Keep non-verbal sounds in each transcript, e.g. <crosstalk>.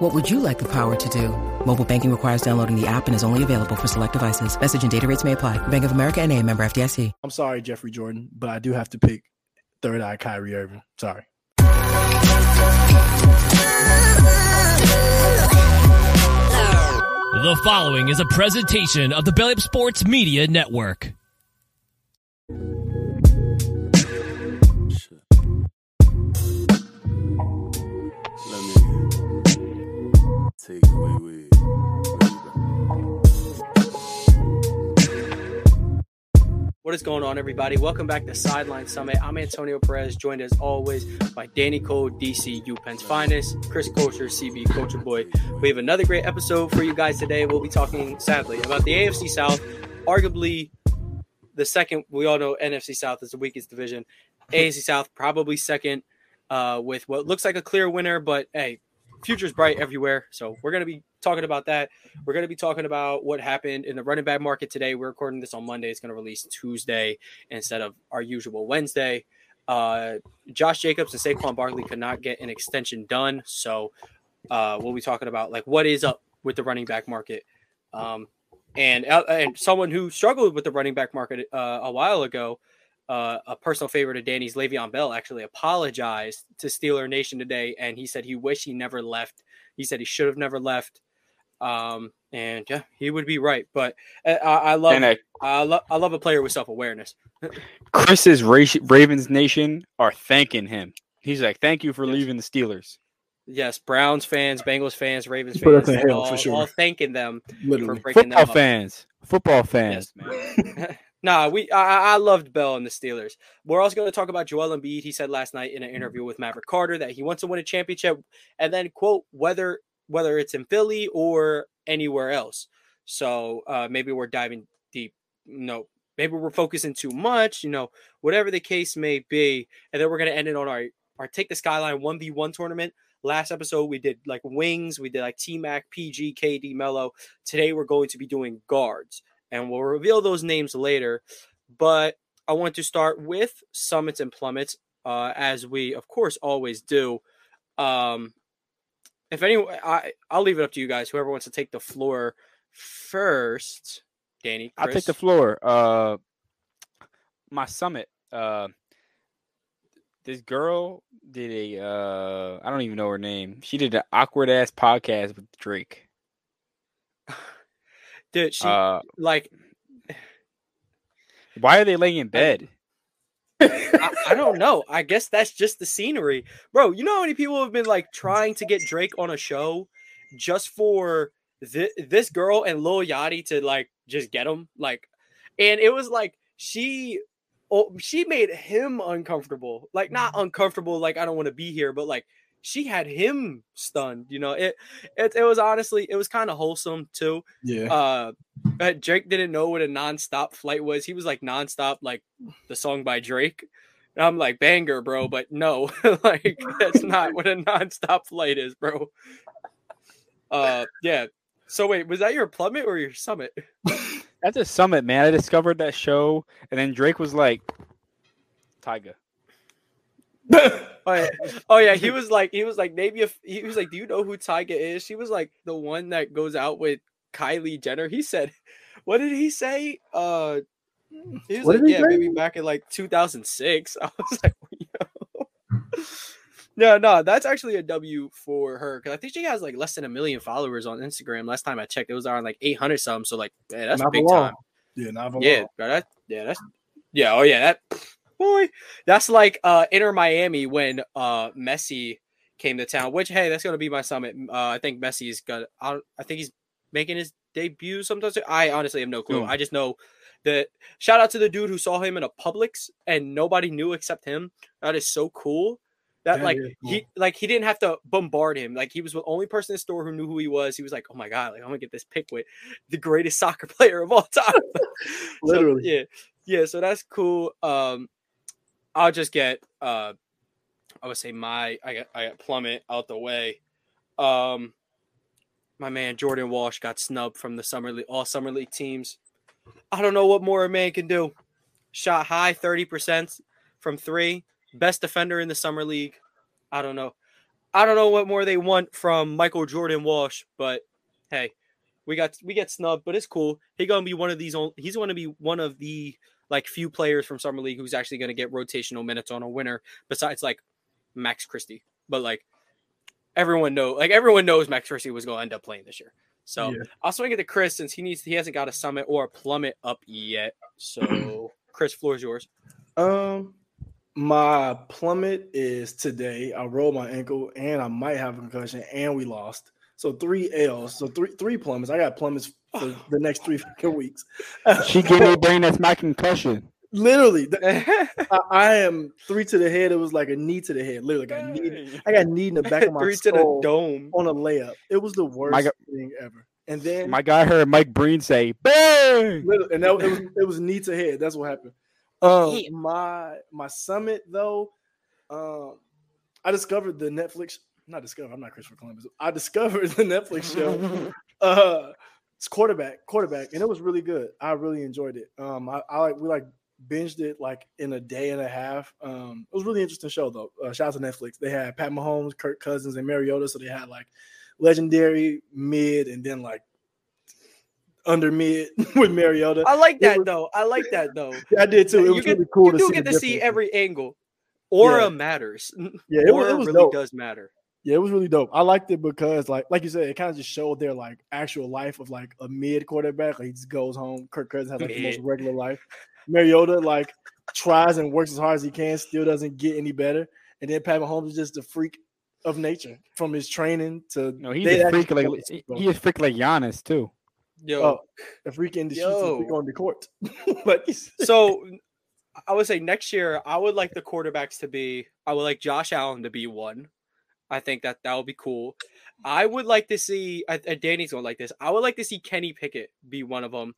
What would you like the power to do? Mobile banking requires downloading the app and is only available for select devices. Message and data rates may apply. Bank of America and a member FDIC. I'm sorry, Jeffrey Jordan, but I do have to pick third eye Kyrie Irving. Sorry. The following is a presentation of the Belly Up Sports Media Network. Take away with. What is going on, everybody? Welcome back to Sideline Summit. I'm Antonio Perez, joined as always by Danny Cole, DC UPenn's finest, Chris Coacher, CB Culture Boy. We have another great episode for you guys today. We'll be talking, sadly, about the AFC South, arguably the second. We all know NFC South is the weakest division. AFC South probably second, uh, with what looks like a clear winner, but hey, future's bright everywhere. So we're going to be talking about that. We're going to be talking about what happened in the running back market today. We're recording this on Monday. It's going to release Tuesday instead of our usual Wednesday. Uh, Josh Jacobs and Saquon Barkley could not get an extension done. So uh, we'll be talking about like what is up with the running back market. Um, and uh, and someone who struggled with the running back market uh, a while ago, uh, a personal favorite of Danny's, Le'Veon Bell, actually apologized to Steeler Nation today, and he said he wished he never left. He said he should have never left. Um, and yeah, he would be right. But uh, I, I love, And, I love, I love a player with self awareness. <laughs> Chris's Ra- Ravens Nation are thanking him. He's like, "Thank you for leaving the Steelers." Yes, Browns fans, Bengals fans, Ravens fans, in hell, all, for sure. all thanking them for Literally. breaking them Football up. fans, football fans. Yes, man. <laughs> nah, we I, I loved Bell and the Steelers. We're also going to talk about Joel Embiid. He said last night in an interview with Maverick Carter that he wants to win a championship, and then quote whether whether it's in Philly or anywhere else. So uh, maybe we're diving deep. No, maybe we're focusing too much. You know, whatever the case may be, and then we're going to end it on our our take the skyline one v one tournament. Last episode we did like wings, we did like T Mac, PG, KD, Mello. Today we're going to be doing guards and we'll reveal those names later. But I want to start with summits and plummets, uh, as we of course always do. Um, if anyone, I I'll leave it up to you guys. Whoever wants to take the floor first, Danny. I'll take the floor. Uh, my summit. Uh, this girl did a. Uh, I don't even know her name. She did an awkward ass podcast with Drake. Dude, she Uh, like why are they laying in bed? <laughs> I, I don't know. I guess that's just the scenery, bro. You know how many people have been like trying to get Drake on a show just for thi- this girl and Lil Yachty to like just get him, like, and it was like she, oh, she made him uncomfortable, like not uncomfortable, like I don't want to be here, but like she had him stunned. You know, it it, it was honestly it was kind of wholesome too Yeah. uh Drake didn't know what a nonstop flight was. He was like nonstop, like the song by Drake. And I'm like banger, bro, but no, <laughs> like that's not what a nonstop flight is, bro. Uh, yeah. So wait, was that your plummet or your summit? That's a summit, man. I discovered that show, and then Drake was like, "Tyga." <laughs> Oh yeah, oh yeah. He was like, he was like, maybe if he was like, do you know who Tyga is? She was like the one that goes out with Kylie Jenner. He said, what did he say? Uh, he was What like, yeah, maybe back in like 2006. <laughs> I was like, yo. <laughs> no, no, that's actually a W for her because I think she has like less than a million followers on Instagram. Last time I checked, it was around like 800 some. So like, yeah, that's Not big long. time. Yeah, not Yeah, bro, that yeah, that's yeah, oh yeah, that boy, that's like uh Inter Miami when uh Messi came to town. Which hey, that's gonna be my summit. Uh, I think Messi's got. I, I think he's making his debut sometimes. I honestly have no clue. Hmm. I just know that. Shout out to the dude who saw him in a Publix and nobody knew except him. That is so cool. That That like is he like he didn't have to bombard him. Like he was the only person in the store who knew who he was. He was like, "Oh my god, like I'm gonna get this pick with the greatest <laughs> soccer player of all time." <laughs> So, Literally. yeah, yeah, so that's cool. Um, I'll just get uh, I would say my I got I got plummet out the way. Um, my man Jordan Walsh got snubbed from the summer league, all summer league teams. I don't know what more a man can do. Shot high thirty percent from three, best defender in the summer league. I don't know. I don't know what more they want from Michael Jordan Walsh, but hey, we got we get snubbed, but it's cool. He's gonna be one of these. He's gonna be one of the like few players from summer league who's actually gonna get rotational minutes on a winner. Besides like Max Christie, but like everyone know like everyone knows Max Christie was gonna end up playing this year. So Yeah. I'll swing it to Chris since he needs he hasn't got a summit or a plummet up yet. So <clears throat> Chris, floor is yours. Um, my plummet is today. I rolled my ankle and I might have a concussion, and we lost. So three L's. So three three plummets. I got plummets for <laughs> the next three fucking weeks. She gave me a brain that's my concussion. Literally, th- <laughs> I, I am three to the head. It was like a knee to the head. Literally, like a knee. I got knee in the back of my Three to the dome. on a layup. It was the worst God- thing ever. And then My guy heard Mike Breen say, "Bang!" Literally, and that, it was it was knee to head. That's what happened. Um, Damn. my my summit though, um, I discovered the Netflix. Not discovered. I'm not Christopher Columbus. I discovered <laughs> the Netflix show. uh, it's quarterback, quarterback, and it was really good. I really enjoyed it. Um, I, I like we like binged it like in a day and a half. Um, it was really interesting show though. Uh, shout out to Netflix. They had Pat Mahomes, Kirk Cousins, and Mariota. So they had like legendary mid and then like under mid <laughs> with Mariota. I like that was- though. I like that though. <laughs> Yeah, I did too. It you was get, really cool you to do see get to see every angle. Aura Yeah. matters. <laughs> Yeah, it, Aura it really dope. does matter. Yeah, it was really dope. I liked it because, like, like you said, it kind of just showed their like actual life of like a mid quarterback. Like he just goes home. Kirk Cousins has like the most regular life. Mariota like tries and works as hard as he can, still doesn't get any better. And then Pat Mahomes is just a freak of nature from his training to No, he's a freak like show it, he he is freak like Giannis too. Yo. Oh, a freak in the streets, and a freak Yo. on the court. <laughs> but. So I would say next year I would like the quarterbacks to be I would like Josh Allen to be one. I think that that would be cool. I would like to see uh, uh, Danny's going like this. I would like to see Kenny Pickett be one of them.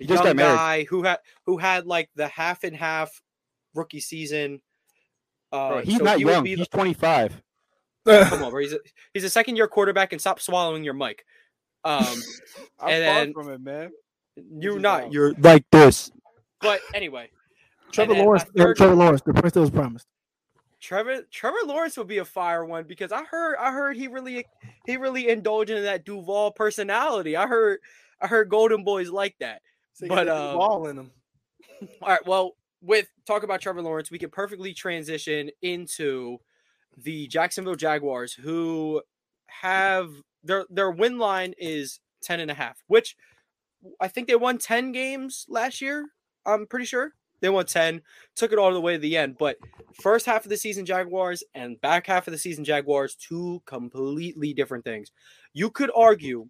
A He just young got married. guy who had who had like the half and half rookie season. Uh, Bro, he's so not he young. be the- He's 25. come on, bro. He's a, he's a second year quarterback and stop swallowing your mic. Um, <laughs> I'm And then- from it, man. you're not. wild. You're. Like this. But anyway, Trevor then Lawrence, third- Trevor Lawrence, the prince that was promised. Trevor Trevor Lawrence would be a fire one because I heard I heard he really he really indulged in that Duval personality. I heard I heard Golden Boys like that. So But, um, ball in him. <laughs> All right, well, with talk about Trevor Lawrence, we can perfectly transition into the Jacksonville Jaguars who have their their win line is 10 and a half, which I think they won 10 games last year. I'm pretty sure. They won 10, took it all the way to the end. But first half of the season Jaguars and back half of the season Jaguars, two completely different things. You could argue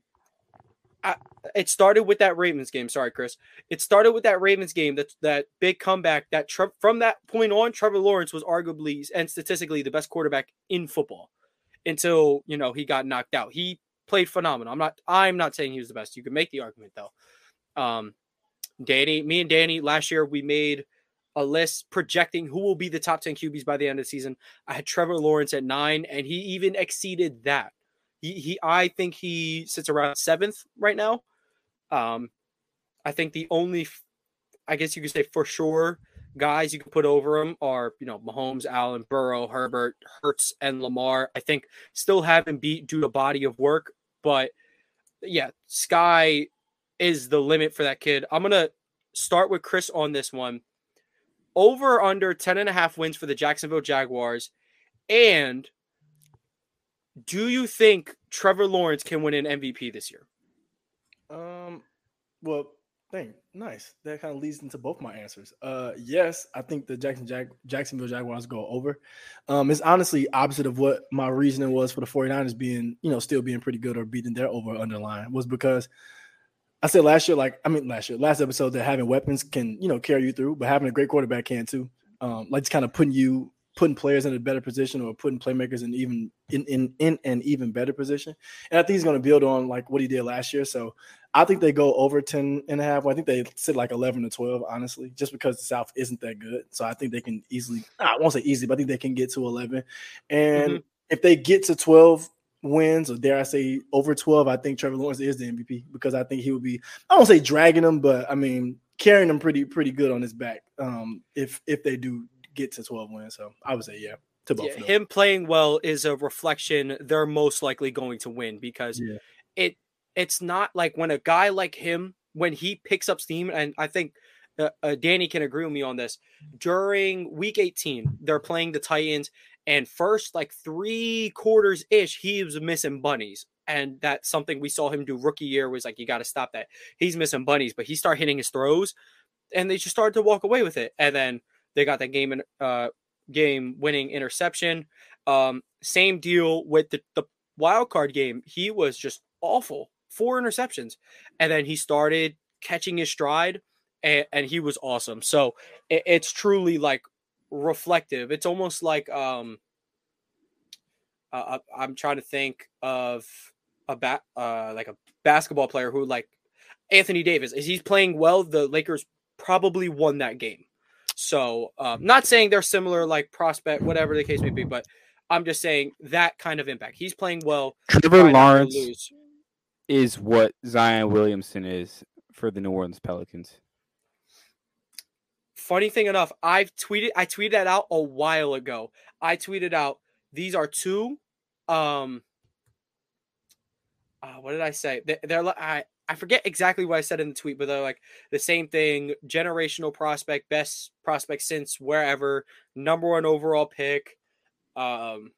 I, it started with that Ravens game. Sorry, Chris. It started with that Ravens game. That that big comeback. That from that point on, Trevor Lawrence was arguably and statistically the best quarterback in football until you know he got knocked out. He played phenomenal. I'm not. I'm not saying he was the best. You can make the argument though. Um, Danny, me and Danny last year we made a list projecting who will be the top 10 QBs by the end of the season. I had Trevor Lawrence at nine, and he even exceeded that. He, he I think he sits around seventh right now. Um, I think the only, I guess you could say for sure, guys you can put over him are you know Mahomes, Allen, Burrow, Herbert, Hurts, and Lamar. I think still haven't beat due to body of work, but yeah, Sky is the limit for that kid. I'm gonna start with Chris on this one. Over under 10 and a half wins for the Jacksonville Jaguars. And do you think Trevor Lawrence can win an MVP this year? Um, well, thank nice. That kind of leads into both my answers. Uh, yes, I think the Jackson Jag- Jacksonville Jaguars go over. Um, it's honestly opposite of what my reasoning was for the 49ers being, you know, still being pretty good or beating their over underline was because I said last year, like I mean last year, last episode that having weapons can, you know, carry you through, but having a great quarterback can too. Um, like just kind of putting you putting players in a better position or putting playmakers in even in in, in an even better position. And I think he's going to build on like what he did last year. So I think they go over 10 and a half. Well, I think they sit like 11 to 12, honestly, just because the South isn't that good. So I think they can easily, I won't say easy, but I think they can get to 11. And Mhm. if they get to 12 wins, or dare I say over 12, I think Trevor Lawrence is the MVP because I think he would be, I won't say dragging them, but I mean, carrying them pretty, pretty good on his back um, if if they do get to 12 wins. So I would say, yeah, to both Yeah, of them. him playing well is a reflection they're most likely going to win because Yeah. it it's not like when a guy like him when he picks up steam and I think uh, uh, Danny can agree with me on this during week 18 they're playing the Titans and first like 3 quarters ish he was missing bunnies and that's something we saw him do rookie year was like you got to stop that he's missing bunnies but he started hitting his throws and they just started to walk away with it and then they got that game uh game winning interception. Um, same deal with the, the wild card game. He was just awful, four interceptions, and then he started catching his stride, and, and he was awesome. So it, it's truly like reflective. It's almost like um, uh, I- I'm trying to think of a bat uh like a basketball player who like Anthony Davis is he's playing well. The Lakers probably won that game. So, um, not saying they're similar, like prospect, whatever the case may be, but I'm just saying that kind of impact. He's playing well. Trevor try not to Lawrence is what Zion Williamson is for the New Orleans Pelicans. Funny thing enough, I've tweeted, I tweeted that out a while ago. I tweeted out these are two, um, uh, what did I say? They, they're li- I I forget exactly what I said in the tweet, but they're like the same thing. Generational prospect, best prospect since wherever, number one overall pick. Um,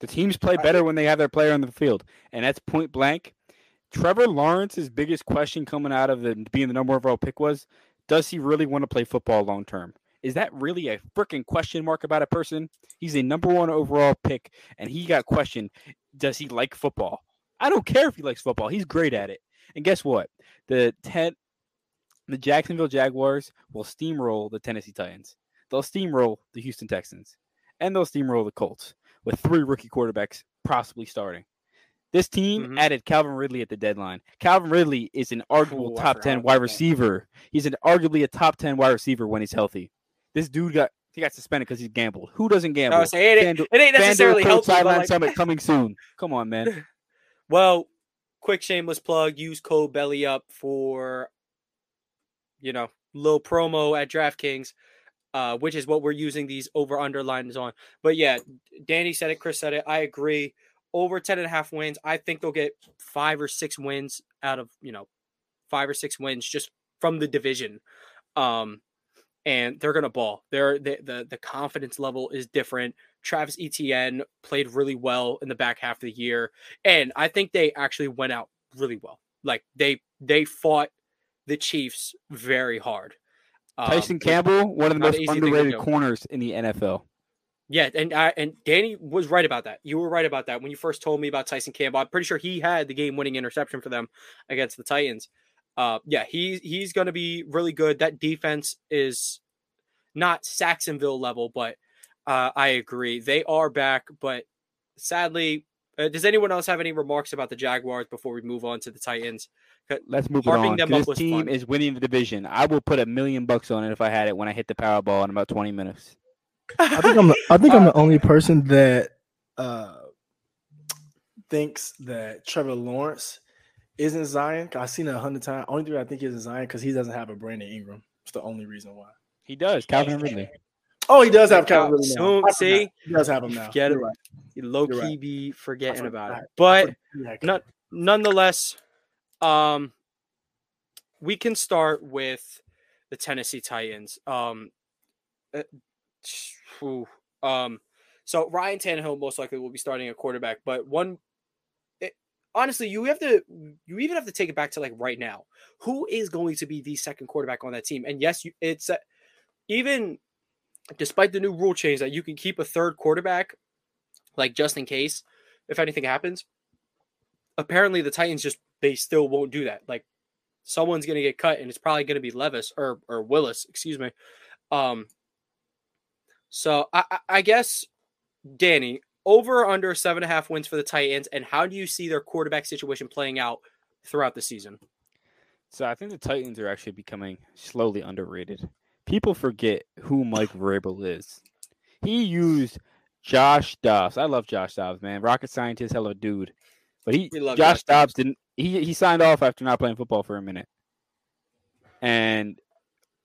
The teams play better when they have their player on the field, and that's point blank. Trevor Lawrence's biggest question coming out of the being the number one overall pick was, does he really want to play football long term? Is that really a freaking question mark about a person? He's a number one overall pick, and he got questioned, does he like football? I don't care if he likes football. He's great at it. And guess what? The ten, the Jacksonville Jaguars will steamroll the Tennessee Titans. They'll steamroll the Houston Texans, and they'll steamroll the Colts with three rookie quarterbacks possibly starting. This team Mhm. added Calvin Ridley at the deadline. Calvin Ridley is an arguable Ooh, top 10 about wide receiver. He's an arguably a top 10 wide receiver when he's healthy. This dude got he got suspended because he gambled. Who doesn't gamble? I was saying it, ain't- it ain't necessarily FanDuel Code healthy, Sideline like, Summit coming <laughs> soon. Come on, man. <laughs> Well, quick shameless plug. Use code Belly Up for, you know, little promo at DraftKings, uh, which is what we're using these over underlines on. But yeah, Danny said it. Chris said it. I agree. Over 10 and a half wins. I think they'll get five or six wins out of, you know, five or six wins just from the division. Um, and they're gonna ball. They're the, the the confidence level is different. Travis Etienne played really well in the back half of the year and I think they actually went out really well. Like they they fought the Chiefs very hard. Um, Tyson Campbell, one of the most to underrated corners in the NFL. Yeah, and I and Danny was right about that. You were right about that when you first told me about Tyson Campbell. I'm pretty sure he had the game-winning interception for them against the Titans. Uh, yeah, he's he's going to be really good. That defense is not Sacksonville level, but uh, I agree they are back. But sadly, uh, does anyone else have any remarks about the Jaguars before we move on to the Titans? Let's move on. This team fun. is winning the division. I will put a million bucks on it if I had it when I hit the Powerball in about 20 minutes. I think I'm. The, I think I'm the <laughs> only person that uh, thinks that Trevor Lawrence isn't Zion. I've seen it a hundred times. Only thing I think isn't Zion because he doesn't have a Brandon Ingram. It's the only reason why. He does. Calvin Ridley. Oh, he does have Calvin Ridley now. I see? he does have him now. Get You're him. right. Low key right. be forgetting I about forgot. it, but. Yeah, Not, nonetheless, um, we can start with the Tennessee Titans. Um, uh, phew, um, so Ryan Tannehill most likely will be starting a quarterback, but one, it, honestly, you have to, you even have to take it back to like right now. Who is going to be the second quarterback on that team? And yes, you, it's uh, even despite the new rule change that you can keep a third quarterback, like just in case if anything happens apparently the Titans just they still won't do that. Like someone's gonna get cut and it's probably gonna be Levis or or Willis, excuse me. Um So I, I- guess, Danny, over or under seven and a half wins for the Titans, and how do you see their quarterback situation playing out throughout the season? So I think the Titans are actually becoming slowly underrated. People forget who Mike <sighs> Vrabel is. He used Josh Dobbs. I love Josh Dobbs, man. Rocket scientist, hello dude. But he Josh Josh Dobbs didn't he he signed off after not playing football for a minute. And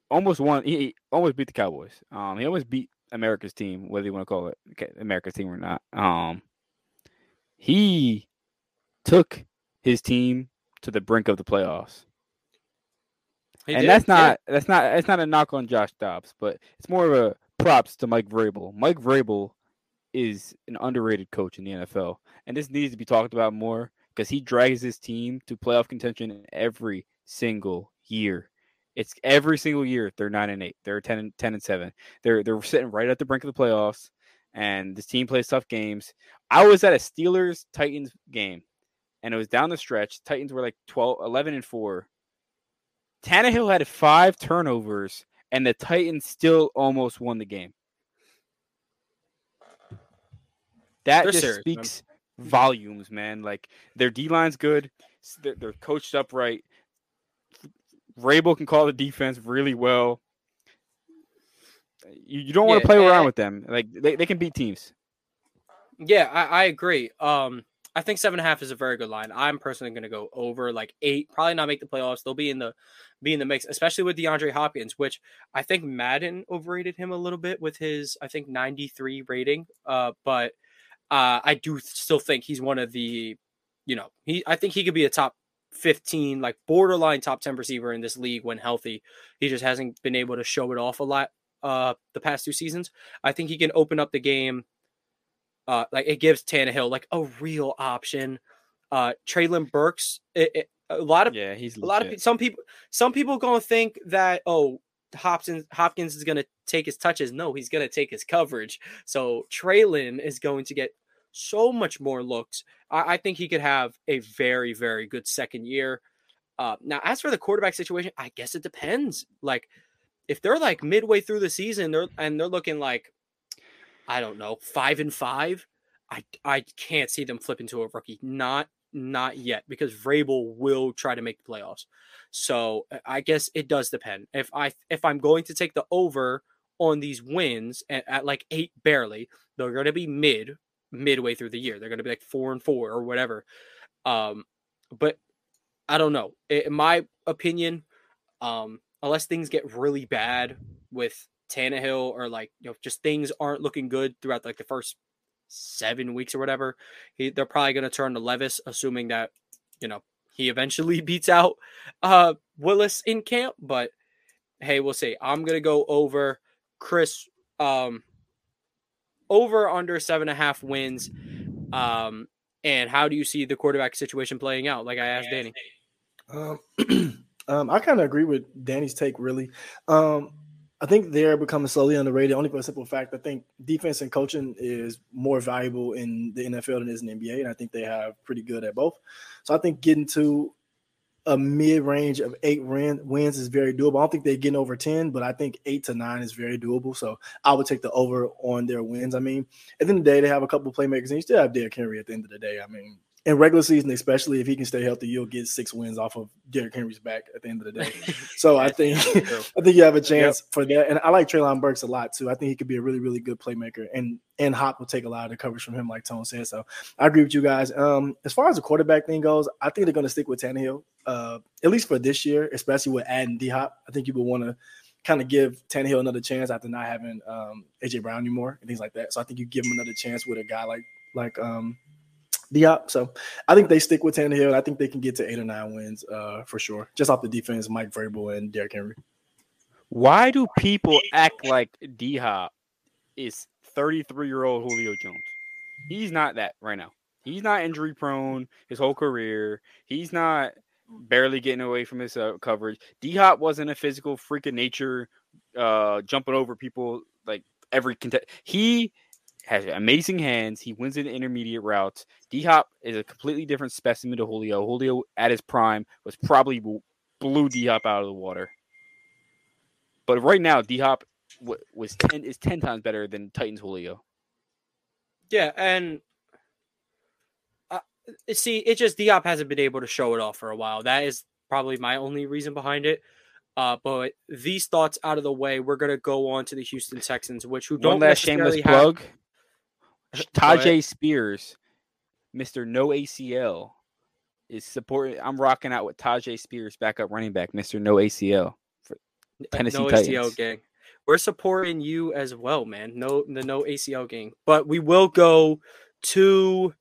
almost won he, he almost beat the Cowboys. Um he almost beat America's team, whether you want to call it America's team or not. Um he took his team to the brink of the playoffs He and did, that's yeah. not that's not that's not a knock on Josh Dobbs, but it's more of a props to Mike Vrabel. Mike Vrabel is an underrated coach in the NFL, and this needs to be talked about more because he drags his team to playoff contention every single year. It's every single year they're nine and eight, they're 10 and 10 and seven. They're they're sitting right at the brink of the playoffs, and this team plays tough games. I was at a Steelers Titans game, and it was down the stretch. Titans were like 12, 11 and four. Tannehill had five turnovers, and the Titans still almost won the game. That They're just serious, man. speaks volumes, man. Like their D line's good, they're, they're coached up right. Vrabel can call the defense really well. You, you don't want Yeah, to play around and- with them. Like they, they can beat teams. Yeah, I, I agree. Um, I think seven and a half is a very good line. I'm personally going to go over like eight. Probably not make the playoffs. They'll be in the be in the mix, especially with DeAndre Hopkins, which I think Madden overrated him a little bit with his I think 93 rating. Uh, but uh, I do still think he's one of the, you know, he I think he could be a top 15, like borderline top 10 receiver in this league when healthy. He just hasn't been able to show it off a lot uh the past two seasons. I think he can open up the game uh, like it gives Tannehill like a real option. Uh, Traylon Burks, it, it, a lot of Yeah, he's a lot of legit. some people some people gonna think that oh Hopkins Hopkins is gonna take his touches. No, he's gonna take his coverage. So Traylon is going to get so much more looks. I, I think he could have a very very good second year. Uh, now, as for the quarterback situation, I guess it depends. Like, if they're like midway through the season, they're and they're looking like, I don't know, five and five. I I can't see them flipping to a rookie. Not not yet because Vrabel will try to make the playoffs. So I guess it does depend. If I if I'm going to take the over on these wins at, at like eight barely, they're going to be mid midway through the year. They're going to be like four and four or whatever. Um, but I don't know. In my opinion, um, unless things get really bad with Tannehill or like you know just things aren't looking good throughout like the first seven weeks or whatever, he, they're probably going to turn to Levis, assuming that you know he eventually <laughs> beats out uh Willis in camp. But hey, we'll see. I'm gonna go over Chris. Um, over under seven and a half wins. Um, and how do you see the quarterback situation playing out? Like I asked Danny. Um, <clears throat> um, I kind of agree with Danny's take. Really, um, I think they're becoming slowly underrated. Only for a simple fact, I think defense and coaching is more valuable in the NFL than it is in the NBA, and I think they have pretty good at both. So I think getting to a mid range of eight win, wins is very doable. I don't think they're getting over ten, but I think eight to nine is very doable. So I would take the over on their wins. I mean, at the end of the day, they have a couple of playmakers, and you still have Derrick Henry. At the end of the day, I mean, in regular season, especially if he can stay healthy, you'll get six wins off of Derrick Henry's back at the end of the day. <laughs> So I think <laughs> I think you have a chance for that. And I like Traylon Burks a lot too. I think he could be a really, really good playmaker. And and Hop will take a lot of the coverage from him, like Tone said. So I agree with you guys. Um, as far as the quarterback thing goes, I think they're gonna stick with Tannehill, uh, at least for this year, especially with adding D Hop. I think you would want to kind of give Tannehill another chance after not having um, AJ Brown anymore and things like that. So I think you give him another chance with a guy like like um D Hop. So I think they stick with Tannehill. I think they can get to eight or nine wins uh, for sure, just off the defense, Mike Vrabel and Derrick Henry. Why do people act like D Hop is 33 year old Julio Jones? He's not that right now. He's not injury prone his whole career. He's not barely getting away from his uh, coverage. D Hop wasn't a physical freak of nature, uh, jumping over people like every contest. He has amazing hands. He wins in intermediate routes. D Hop is a completely different specimen to Julio. Julio at his prime was probably blew D Hop out of the water. But right now, D Hop wa- was ten is ten times better than Titans Julio. Yeah, and see, it just D Hop hasn't been able to show it off for a while. That is probably my only reason behind it. Uh, but these thoughts out of the way, we're gonna go on to the Houston Texans, which who don't One last shameless have. plug. Tyjae Spears, Mister No ACL, is supporting. I'm rocking out with Tyjae Spears, backup running back, Mister No ACL. Uh, Tennessee no Titans. ACL gang. We're supporting you as well, man. No, the no ACL gang, but we will go to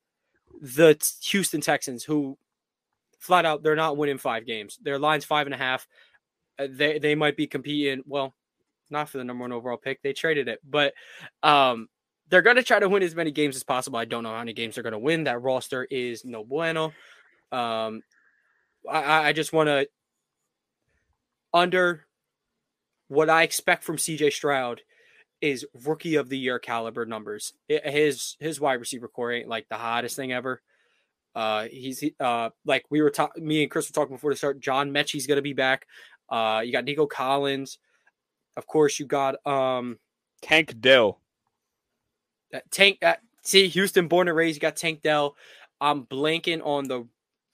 the Houston Texans, who flat out they're not winning five games. Their line's five and a half. Uh, They they might be competing. Well, not for the number one overall pick. They traded it, but um, they're going to try to win as many games as possible. I don't know how many games they're going to win. That roster is no bueno. Um, I- I, I just want to under what I expect from CJ Stroud is rookie of the year caliber numbers. His his wide receiver corps ain't like the hottest thing ever. Uh, he's he- uh like we were talking. Me and Chris were talking before the start. John Metchie's gonna be back. Uh, you got Nico Collins. Of course, you got um Tank Dell. that Tank. Uh, see, Houston born and raised. You got Tank Dell. I'm blanking on the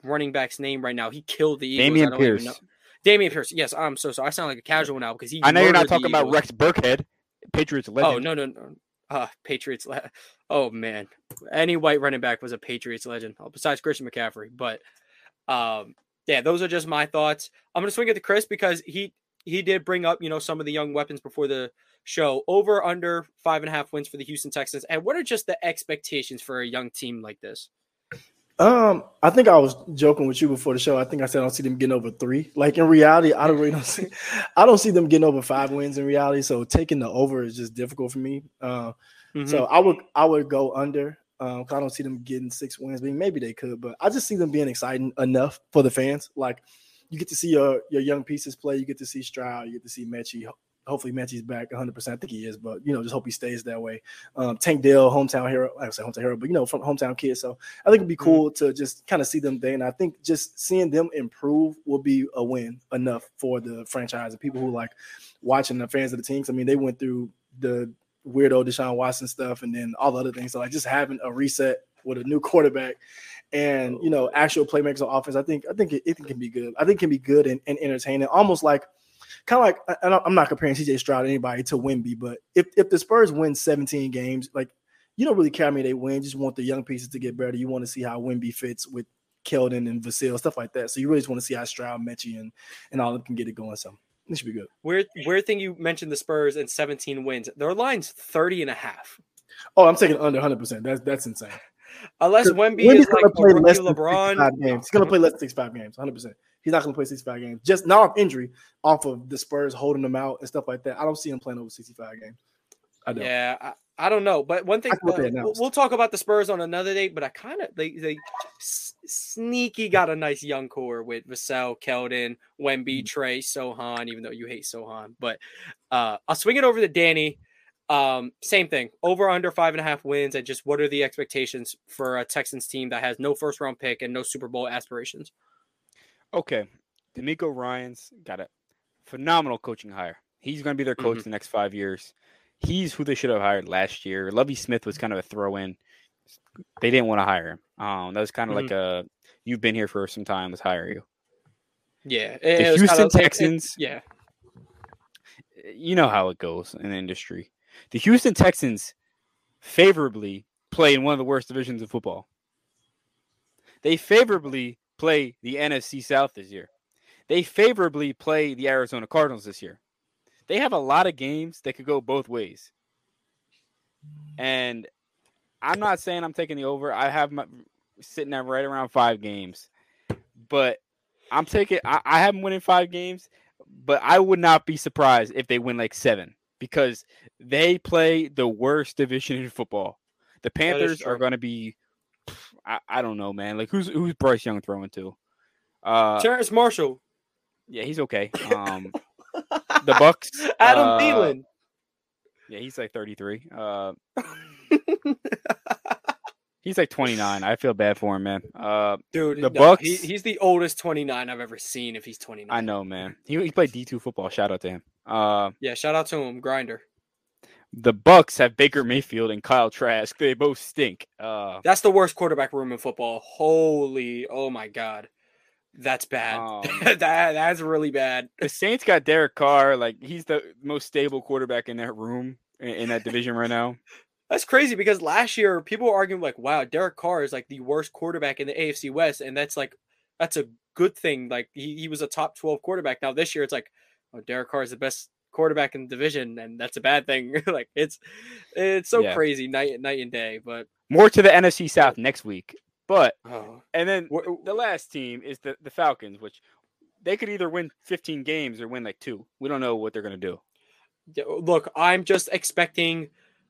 running back's name right now. He killed the Eagles. Dameon Pierce. Dameon Pierce. Yes, I'm so sorry. I sound like a casual now because he. I know you're not talking about Rex Burkhead, Patriots legend. Oh no no no. Uh, Patriots. Le- oh man, any white running back was a Patriots legend. oh, Besides Christian McCaffrey, but um, yeah, those are just my thoughts. I'm gonna swing it to Chris because he he did bring up you know some of the young weapons before the show. Over under five and a half wins for the Houston Texans, and what are just the expectations for a young team like this? Um, I think I was joking with you before the show. I think I said I don't see them getting over three. Like in reality, I don't really don't see. I don't see them getting over five wins in reality. So taking the over is just difficult for me. Uh, Mm-hmm. So I would I would go under. Um, I don't see them getting six wins. I mean, maybe they could, but I just see them being exciting enough for the fans. Like you get to see your your young pieces play. You get to see Stroud. You get to see Metchie. Hopefully, Metchie's back 100. percent I think he is, but you know, just hope he stays that way. Um, Tank Dell, hometown hero. I say hometown hero, but you know, from hometown kid. So I think it'd be cool to just kind of see them there. And I think just seeing them improve will be a win enough for the franchise and people who like watching the fans of the teams. I mean, they went through the weirdo Deshaun Watson stuff and then all the other things. So like just having a reset with a new quarterback and you know actual playmakers on offense, I think I think it, it can be good. I think it can be good and, and entertaining, almost like kind of like and I'm not comparing CJ Stroud to anybody to Wemby, but if if the Spurs win 17 games, like you don't really care how many they win, you just want the young pieces to get better. You want to see how Wemby fits with Keldon and Vassell, stuff like that. So you really just want to see how Stroud, Metchie, and and all of them can get it going. So this should be good. Weird weird thing you mentioned the Spurs and 17 wins. Their line's 30 and a half. Oh, I'm taking under 100. percent That's that's insane. Unless Wemby is like gonna play less than LeBron. 65 games. He's gonna play less than 65 games, 100. percent He's not gonna play 65 games. Just not off injury, off of the Spurs holding them out and stuff like that. I don't see him playing over 65 games. I don't. Yeah, I, I don't know, but one thing That's what they uh, we'll, we'll talk about the Spurs on another day. But I kind of they they s- sneaky got a nice young core with Vassell, Keldon, Wemby, Mm-hmm. Trey, Sochan. Even though you hate Sochan, but uh, I'll swing it over to Danny. Um, same thing, over under five and a half wins, and just what are the expectations for a Texans team that has no first round pick and no Super Bowl aspirations? Okay, DeMeco Ryans got a phenomenal coaching hire. He's going to be their coach Mhm. the next five years. He's who they should have hired last year. Lovie Smith was kind of a throw in. They didn't want to hire him. Um, that was kind of like a you've been here for some time. Let's hire you. Yeah, it- The it Houston it- it- Texans- yeah, You know how it goes in the industry. The Houston Texans favorably play in one of the worst divisions of football. They favorably play the NFC South this year. They favorably play the Arizona Cardinals this year. They have a lot of games that could go both ways. And I'm not saying I'm taking the over. I have my sitting at right around five games. But I'm taking I, I have them winning five games, but I would not be surprised if they win like seven because they play the worst division in football. The Panthers are going to be, I, I don't know, man. Like who's who's Bryce Young throwing to? Uh, Terrace Marshall, yeah, he's okay. <laughs> Um, the Bucs, Adam uh, Thielen. yeah, he's like 33. Uh, <laughs> he's like 29. I feel bad for him, man. Uh, Dude, The no, Bucs- he- he's the oldest 29 I've ever seen. If he's 29, I know, man. He he played D2 football. Shout out to him. Uh, Yeah, shout out to him, Grinder. The Bucs have Baker Mayfield and Kyle Trask. They both stink. Uh, That's the worst quarterback room in football. Holy, oh my god, that's bad. Um, <laughs> that that's really bad. the Saints got Derek Carr. Like he's the most stable quarterback in that room in, in that division right now. <laughs> That's crazy because last year people were arguing like, "Wow, Derek Carr is like the worst quarterback in the AFC West," and that's like that's a good thing. Like he, he was a top twelve quarterback. Now this year it's like, oh, Derek Carr is the best quarterback in the division, and that's a bad thing. <laughs> like it's it's so Yeah. crazy night night and day. But More to the NFC South next week. But oh, and then the last team is the, the Falcons, which they could either win 15 games or win like two. We don't know what they're gonna do. yeah, oh, look, I'm just expecting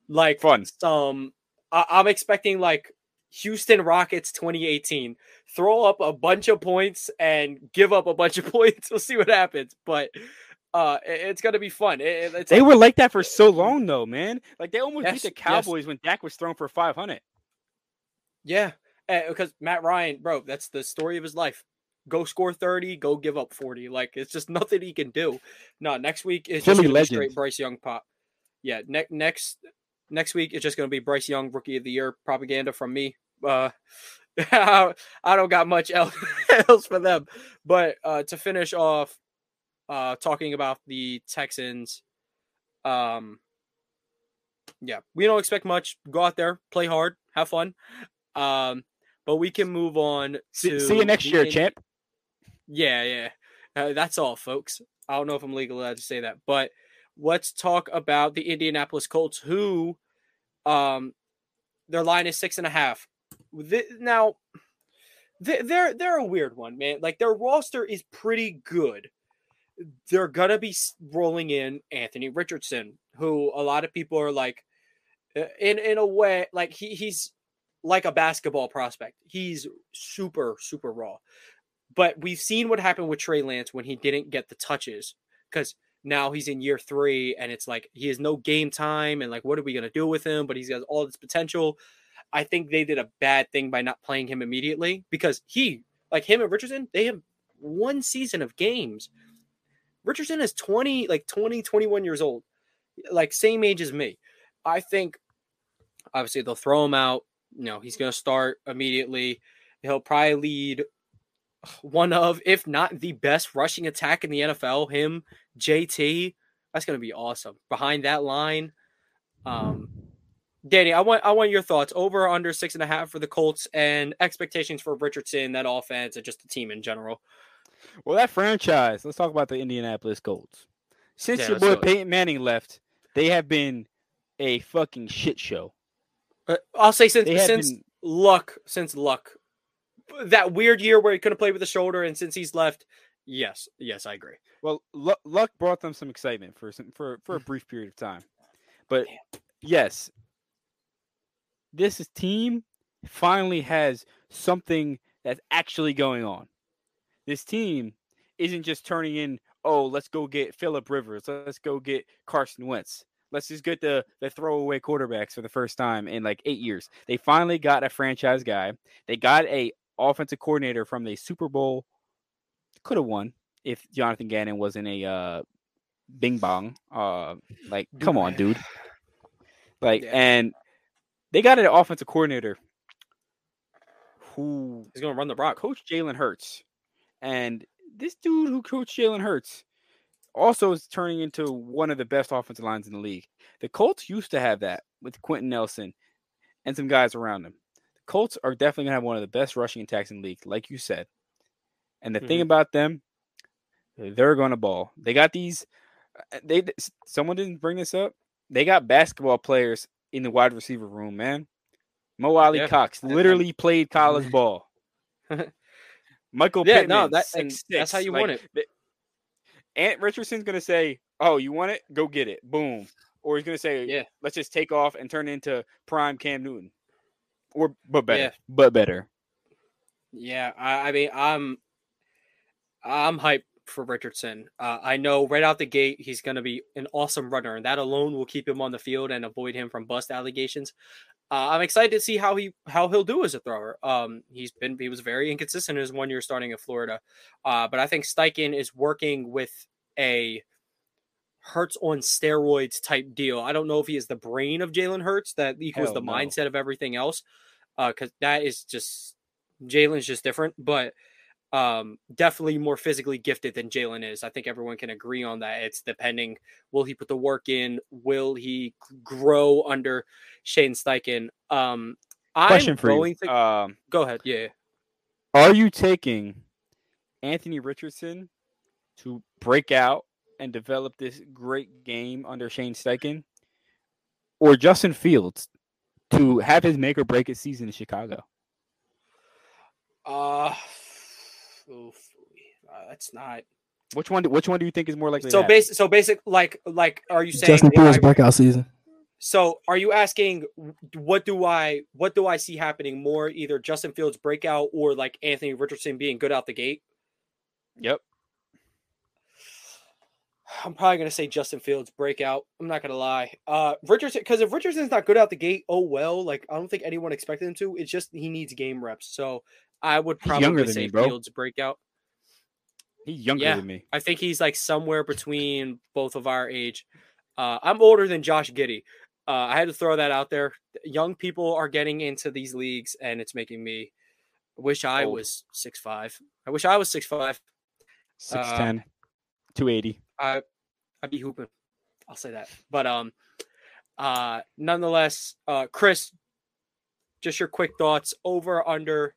like Fun. some. I- I'm expecting like Houston Rockets 2018. Throw up a bunch of points and give up a bunch of <laughs> points. We'll see what happens, but uh, it's gonna be fun. It- They like- were like that for so long though, man. Like they almost Yes, beat the yes. Cowboys when Dak was thrown for 500. yeah, eh, because Matt Ryan, bro, that's the story of his life. Go score 30, go give up 40. Like it's just <laughs> nothing he can do. No, next week is just be straight. Bryce Young pop. Yeah, ne- next next week it's just gonna be Bryce Young rookie of the year propaganda from me. Uh <laughs> I don't got much else, <laughs> else for them. But uh to finish off uh talking about the Texans, um yeah, we don't expect much. Go out there, play hard, have fun. Um, but we can move on See, to see you next year, champ. yeah, yeah. Uh, that's all, folks. I don't know if I'm legally allowed to say that, but let's talk about the Indianapolis Colts, who, um, their line is six and a half. Now, th- they're they're a weird one, man. Like their roster is pretty good. They're gonna be rolling in Anthony Richardson, who a lot of people are like, uh, in in a way, like he he's like a basketball prospect. He's super super raw but we've seen what happened with Trey Lance when he didn't get the touches because now he's in year three and it's like he has no game time and like what are we gonna do with him? But he's got all this potential. I think they did a bad thing by not playing him immediately because he, like him and Richardson, they have one season of games. Richardson is 20, like 20, 21 years old, like same age as me. I think obviously they'll throw him out. You know, he's going to start immediately. He'll probably lead one of, if not the best rushing attack in the NFL. Him, JT, that's going to be awesome. Behind that line, um, Danny, I want I want your thoughts over or under six and a half for the Colts and expectations for Richardson, that offense, and just the team in general. Well, that franchise. Let's talk about the Indianapolis Colts. Since Yeah, your boy. Peyton Manning left, they have been a fucking shit show. Uh, I'll say since since been- luck, since luck, that weird year where he couldn't play with the shoulder, and since he's left, yes, yes, I agree. Well, Lu- luck brought them some excitement for some, for for a brief period of time, but yes, this is- team finally has something that's actually going on. This team isn't just turning in. Oh, let's go get Philip Rivers. Let's go get Carson Wentz. Let's just get the the throwaway quarterbacks for the first time in like eight years. They finally got a franchise guy. They got a offensive coordinator from the Super Bowl. Could have won if Jonathan Gannon wasn't a uh, bing bong. Uh, like, come on, <laughs> dude. Like, Yeah. and they got an offensive coordinator who He's going to run the rock. coach Jalen Hurts, and this dude who coached Jalen Hurts also is turning into one of the best offensive lines in the league. The Colts used to have that with Quenton Nelson and some guys around him. The Colts are definitely gonna have one of the best rushing attacks in the league, like you said. And the thing Mhm. about them, they're gonna ball. They got these. uh, They someone didn't bring this up. They got basketball players in the wide receiver room, man. Mo Alie Yeah. Cox literally played college <laughs> ball. <laughs> Michael Yeah, Pittman, no, that six, and that's how you Like, want it. the- Ant Richardson's gonna say, "Oh, you want it? Go get it." Boom. Or he's gonna say, Yeah. let's just take off and turn into prime Cam Newton." Or but better. Yeah. But better. Yeah, I, I mean, I'm I'm hyped for Richardson. Uh, I know right out the gate he's going to be an awesome runner, and that alone will keep him on the field and avoid him from bust allegations. Uh, I'm excited to see how he how he'll do as a thrower. Um, he's been he was very inconsistent in his one year starting at Florida, uh, but I think Steichen is working with a Hurts on steroids type deal. I don't know if he is the brain of Jalen Hurts that equals Hell the no. mindset of everything else. Uh, because that is just Jalen's just different, but um definitely more physically gifted than Jalen is. I think everyone can agree on that. It's depending will he put the work in, will he grow under Shane Steichen? Um I'm Question for going you. to Um, go ahead. Yeah. are you taking Anthony Richardson to break out and develop this great game under Shane Steichen, or Justin Fields to have his make or break it season in Chicago? Uh, oof, uh, that's not Which one? do- Which one do you think is more likely? so to basic. So basic, like, like, are you saying? Justin Fields breakout season. so, are you asking what do I what do I see happening more? Either Justin Fields breakout or like Anthony Richardson being good out the gate. Yep. I'm probably gonna say Justin Fields breakout. I'm not gonna lie. Uh, Richardson, because if Richardson's not good out the gate, oh well. Like I don't think anyone expected him to. It's just he needs game reps. So I would probably say me. Fields breakout. He's younger Yeah. than me. I think he's like somewhere between both of our age. Uh, I'm older than Josh Giddey. Uh, I had to throw that out there. Young people are getting into these leagues, and it's making me wish I Old. was six five. I wish I was six five. 6'10", 280. I I'd be hooping. I'll say that. But um, uh, nonetheless, uh, Chris, just your quick thoughts over under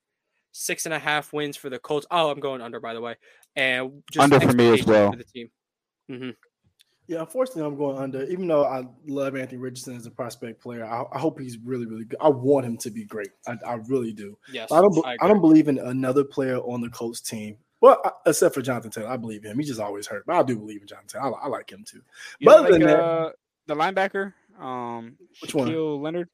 six and a half wins for the Colts. Oh, I'm going under by the way, and just Under for me as well. for the team. hmm Yeah, unfortunately, I'm going under. Even though I love Anthony Richardson as a prospect player, I, I hope he's really, really good. I want him to be great. I, I really do. Yes, I don't. I I, don't believe in another player on the Colts team. Well, I- except for Jonathan Taylor, I believe him. He just always hurt, but I do believe in Jonathan Taylor. I, I like him too. You But other like, than that- uh, the linebacker, um, Which one? Shaquille Leonard.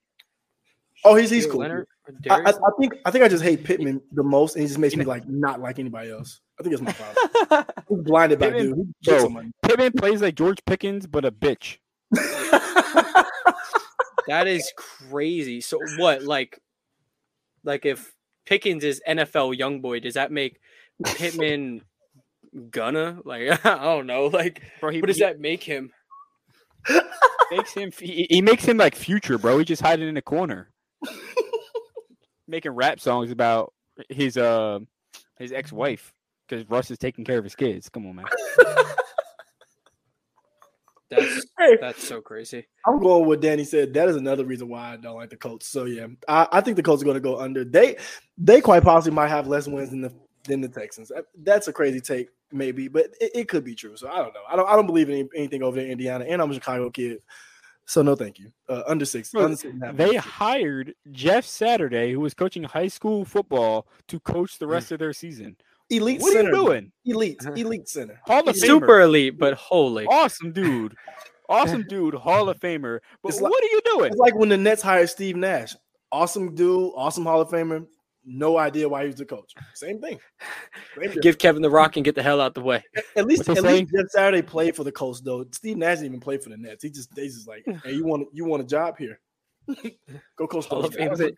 Oh, he's he's cool. Leonard I, I, I think I think I just hate Pittman the most, and he just makes me like not like anybody else. I think it's my problem. <laughs> He's blinded by Pittman- dude. He Bro. Pittman plays like George Pickens, but a bitch. <laughs> that is crazy. So what? Like, like if Pickens is NFL young boy, does that make Pittman gonna like? <laughs> I don't know. Like, Bro, he, what does he that make him? makes him? He, he makes him like future, bro. He just hiding in a corner, <laughs> making rap songs about his uh his ex wife because Russ is taking care of his kids. Come on, man. <laughs> That's Hey. that's so crazy. I'm going with Danny said. That is another reason why I don't like the Colts. So yeah, I, I think the Colts are going to go under. They they quite possibly might have less wins than the than the Texans. That's a crazy take, maybe, but it, it could be true. So I don't know. I don't I don't believe in any, anything over there in Indiana, and I'm a Chicago kid. So no, thank you. Uh, under six. Bro, under six and a half They wins. hired Jeff Saturday, who was coaching high school football, to coach the rest of their season. elite. Center. What are you doing? Elite, elite center. Hall of Famer. Super elite, but holy. awesome dude. Awesome <laughs> dude, Hall of Famer. But It's like- what are you doing? It's like when the Nets hired Steve Nash. Awesome dude, awesome Hall of Famer. No idea why he was the coach. Same thing. Same. <laughs> Give Kevin the Rock and get the hell out the way. At least, What at they least Jeff Saturday played for the Colts though. Steve Nash didn't even play for the Nets. He just they just like, <sighs> hey, you want you want a job here? <laughs> Go coach Hall those guys. Fame.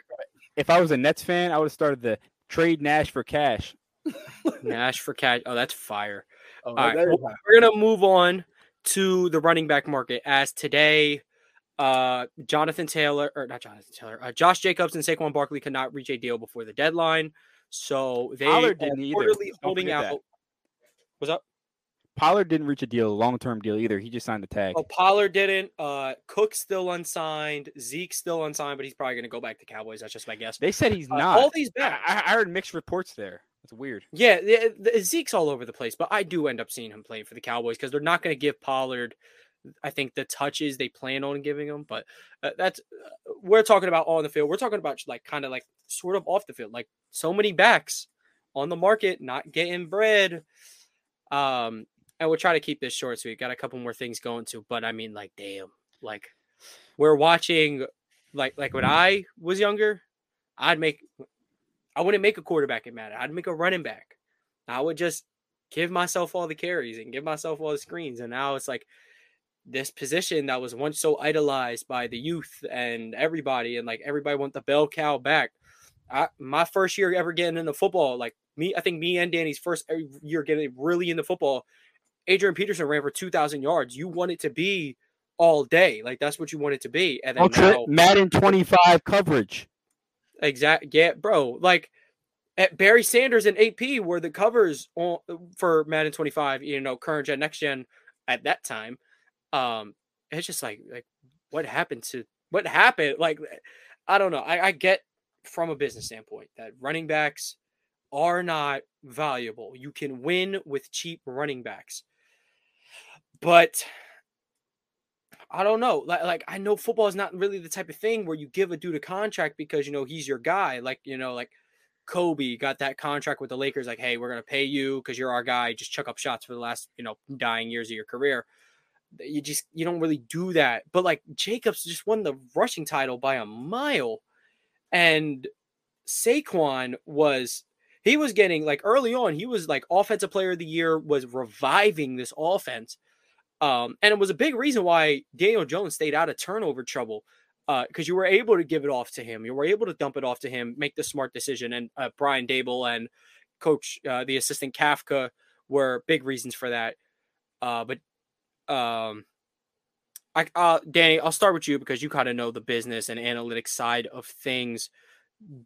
If I was a Nets fan, I would have started the trade Nash for cash. <laughs> Nash for cash. Oh, that's fire. Oh, All right, that is well, we're gonna move on to the running back market as today uh jonathan taylor or not jonathan taylor uh, josh jacobs and saquon barkley could not reach a deal before the deadline so they Pollard didn't either. holding out that. what's up Pollard didn't reach a deal, long term deal either. He just signed the tag. oh pollard didn't uh cook still unsigned zeke still unsigned but he's probably gonna go back to cowboys that's just my guess They said he's Uh, not. all these backs I I heard mixed reports there. That's weird. Yeah, the, the, Zeke's all over the place, but I do end up seeing him playing for the Cowboys because they're not going to give Pollard, I think, the touches they plan on giving him. But uh, that's uh, we're talking about on the field. We're talking about like kind of like sort of off the field, like so many backs on the market not getting bread. Um, and we'll try to keep this short, so we've got a couple more things going to. But I mean, like, damn, like we're watching, like, like when I was younger, I'd make I wouldn't make a quarterback it matter. I'd make a running back. I would just give myself all the carries and give myself all the screens. And now it's like this position that was once so idolized by the youth and everybody, and like everybody want the bell cow back. I, my first year ever getting into football, like me, I think me and Danny's first year getting really into football, Adrian Peterson ran for 2,000 yards. You want it to be all day. Like that's what you want it to be. And then oh, Ultra now, Madden 25 coverage. exact, yeah, bro. Like at Barry Sanders and AP were the covers on, for Madden 25, you know, current gen, next gen at that time. Um, it's just like, like what happened to what happened? Like, I don't know. I, I get from a business standpoint that running backs are not valuable. You can win with cheap running backs. But I don't know. Like, like I know football is not really the type of thing where you give a dude a contract because you know he's your guy. Like, you know, like Kobe got that contract with the Lakers, like, hey, we're gonna pay you because you're our guy. Just chuck up shots for the last, you know, dying years of your career. You just you don't really do that. But like Jacobs just won the rushing title by a mile. And Saquon was he was getting like early on, he was like offensive player of the year, was reviving this offense. Um, and it was a big reason why Daniel Jones stayed out of turnover trouble Uh, because you were able to give it off to him. You were able to dump it off to him, make the smart decision. And uh, Brian Daboll and coach, uh, the assistant Kafka, were big reasons for that. Uh, but um, I, uh, Danny, I'll start with you because you kind of know the business and analytics side of things.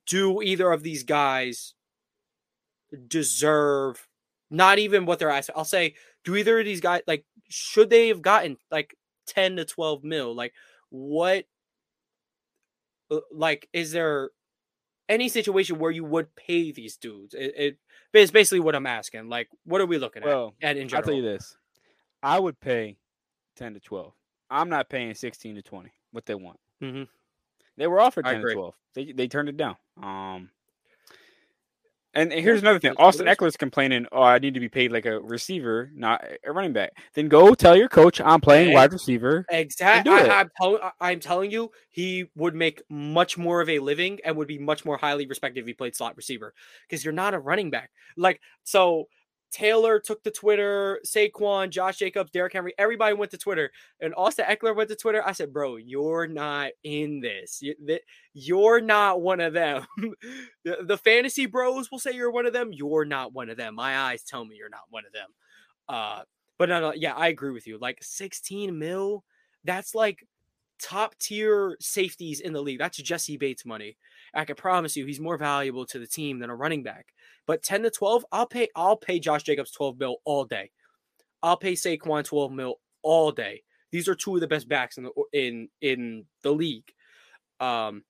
Do either of these guys deserve not even what they're asking? I'll say, do either of these guys like should they have gotten like 10 to 12 mil? Like what uh, like is there any situation where you would pay these dudes? It, it it's basically what I'm asking. Like, what are we looking Well, at? at in general? I'll tell you this. I would pay 10 to 12. I'm not paying 16 to 20, what they want. Mhm. They were offered 10 to 12. They, they turned it down. Um, and here's another thing. Austin. Ekeler's complaining, oh, I need to be paid like a receiver, not a running back. Then go tell your coach I'm playing wide receiver. Exactly. I, I'm, tell- I'm telling you, he would make much more of a living and would be much more highly respected if he played slot receiver because you're not a running back. Like, so Taylor took to Twitter, Saquon, Josh Jacobs, Derrick Henry, everybody went to Twitter, and Austin Ekeler went to Twitter. I said, bro, you're not in this. You- th- You're not one of them. <laughs> the, the fantasy bros will say you're one of them. You're not one of them. My eyes tell me you're not one of them. Uh, but no, no, yeah, I agree with you. Like 16 mil, that's like top tier safeties in the league. That's Jessie Bates money. I can promise you, he's more valuable to the team than a running back. But 10 to 12, I'll pay. I'll pay Josh Jacobs 12 mil all day. I'll pay Saquon 12 mil all day. These are two of the best backs in the in in the league. Um,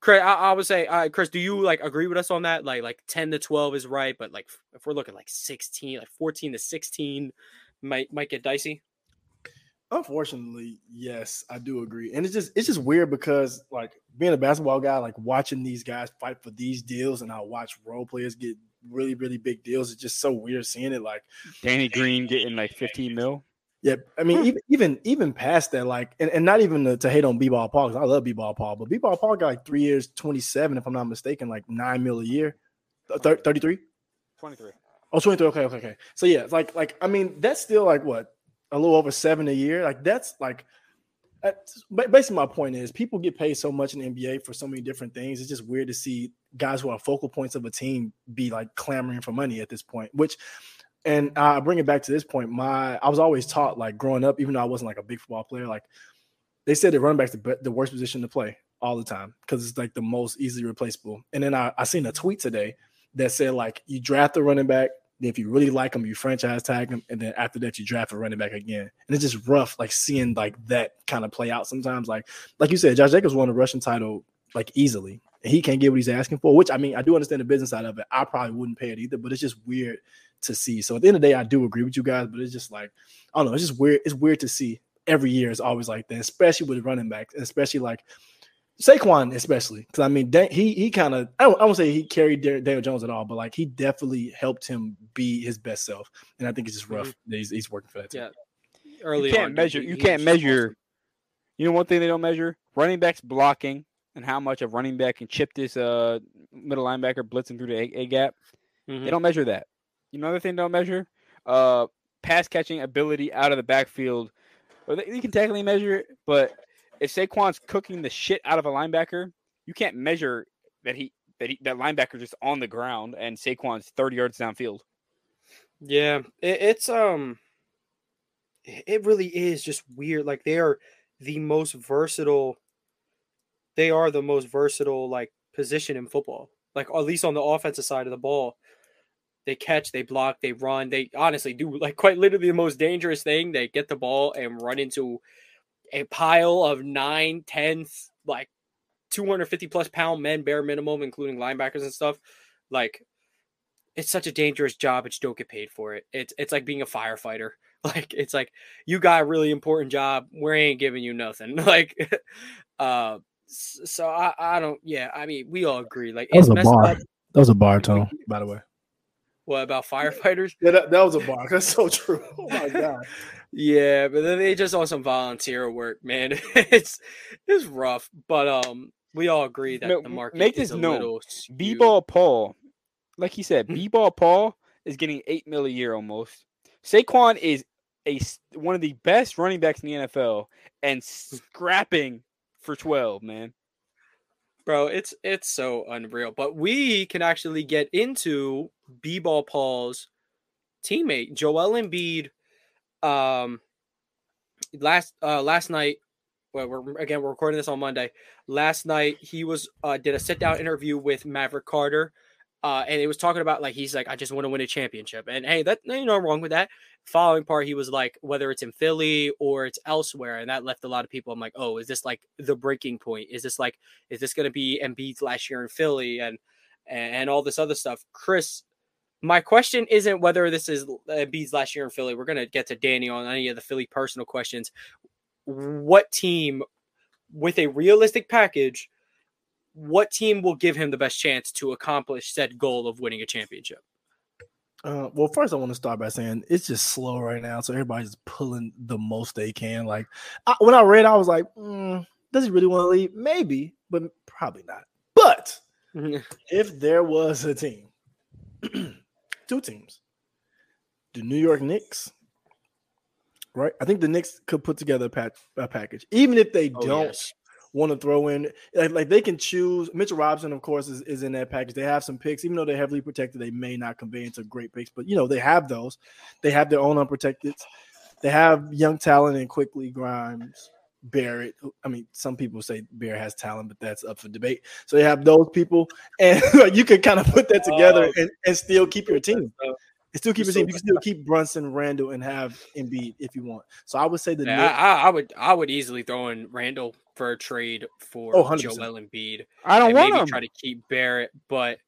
Chris, I, I would say, uh, Chris, do you like agree with us on that? Like, like 10 to 12 is right, but like if we're looking like 16, like 14 to 16, might might get dicey. Unfortunately, yes, I do agree. And it's just it's just weird because like being a basketball guy, like watching these guys fight for these deals and I watch role players get really, really big deals. It's just so weird seeing it. Like, Danny Green getting like 15 mil. yeah, I mean, even even even past that, like, and, and not even to, to hate on B-ball Paul, because I love B-ball Paul, but B-ball Paul got like three years, 27, if I'm not mistaken, like nine mil a year. Thir- 33? 23. Oh, 23. Okay, okay, okay. So yeah, it's like like I mean, that's still like what a little over seven a year. Like that's like that's, basically my point is people get paid so much in the NBA for so many different things. It's just weird to see guys who are focal points of a team be like clamoring for money at this point. Which, and I bring it back to this point. My I was always taught like growing up, even though I wasn't like a big football player, like they said that running back's the, the worst position to play all the time because it's like the most easily replaceable. And then I, I seen a tweet today that said like you draft a running back, if you really like him, you franchise tag him, and then after that you draft a running back again. And it's just rough, like seeing like that kind of play out sometimes. Like like you said, Josh Jacobs won the Russian title like easily. And he can't get what he's asking for, which I mean, I do understand the business side of it. I probably wouldn't pay it either, but it's just weird to see. So at the end of the day, I do agree with you guys, but it's just like I don't know, it's just weird. It's weird to see every year. It's always like that, especially with running backs, especially like Saquon, especially because I mean, he he kind of I don't, I won't say he carried Dar- Daniel Jones at all, but like he definitely helped him be his best self, and I think it's just rough that he's, he's working for that. Team. Yeah. Early you can't on, measure. he- You he can't measure. awesome. You know one thing they don't measure: running backs blocking and how much a running back can chip this uh middle linebacker blitzing through the A, A gap. Mhm. They don't measure that. You know, another thing they don't measure: uh, pass catching ability out of the backfield. Well, they, you can technically measure it, but if Saquon's cooking the shit out of a linebacker, you can't measure that he that he that linebacker just on the ground and Saquon's thirty yards downfield. Yeah, it, it's um, it really is just weird. Like they are the most versatile. They are the most versatile like position in football. Like at least on the offensive side of the ball, they catch, they block, they run. They honestly do like quite literally the most dangerous thing. They get the ball and run into a pile of nine, ten, like 250 plus pound men, bare minimum, including linebackers and stuff. Like it's such a dangerous job, but you don't get paid for it. It's it's like being a firefighter. <laughs> Like it's like you got a really important job. We ain't giving you nothing. <laughs> Like uh so I, I don't yeah, I mean we all agree. Like That was it's a bar. up. That was a bar tone, by the way. What about firefighters? Yeah, that, that was a bar. <laughs> That's so true. Oh my god. Yeah, but then they just on some volunteer work, man. <laughs> it's it's rough, but um, we all agree that Ma- the market make is this a known. little. B-ball Paul, like he said, <laughs> B-ball Paul is getting eight mil a year almost. Saquon is a one of the best running backs in the NFL and scrapping for twelve. Man, bro. It's it's so unreal. But we can actually get into B-ball Paul's teammate Joel Embiid. Um, last uh last night. Well, we're again we're recording this on Monday. Last night he was uh did a sit down interview with Maverick Carter. Uh, and it was talking about like he's like I just want to win a championship, and hey, that ain't no wrong with that. Following part, he was like whether it's in Philly or it's elsewhere, and that left a lot of people. I'm like, oh, is this like the breaking point? Is this like is this going to be Embiid's last year in Philly and and all this other stuff? Chris, my question isn't whether this is Embiid's last year in Philly. We're going to get to Danny on any of the Philly personal questions. What team with a realistic package? What team will give him the best chance to accomplish said goal of winning a championship? Uh, well, first I want to start by saying it's just slow right now, so everybody's pulling the most they can. Like I, when I read, I was like, mm, "Does he really want to leave? Maybe, but probably not." But <laughs> if there was a team, <clears throat> two teams, the New York Knicks, right? I think the Knicks could put together a, pack, a package, even if they Oh, don't yes. want to throw in like, like they can choose. Mitchell Robinson, of course, is, is in that package. They have some picks, even though they're heavily protected. They may not convey into great picks, but you know they have those. They have their own unprotected. They have young talent and quickly Grimes, Barrett. I mean, some people say Barrett has talent, but that's up for debate. So you have those people, and <laughs> you can kind of put that together Oh. and, and still keep your team. stuff. And still keep You're your team. You can still keep Brunson, Randall, and have Embiid if you want. So I would say the Yeah, Knicks- I, I, I would I would easily throw in Randall for a trade for Oh, 100%. Joel Embiid. I don't want maybe him. try to keep Barrett, but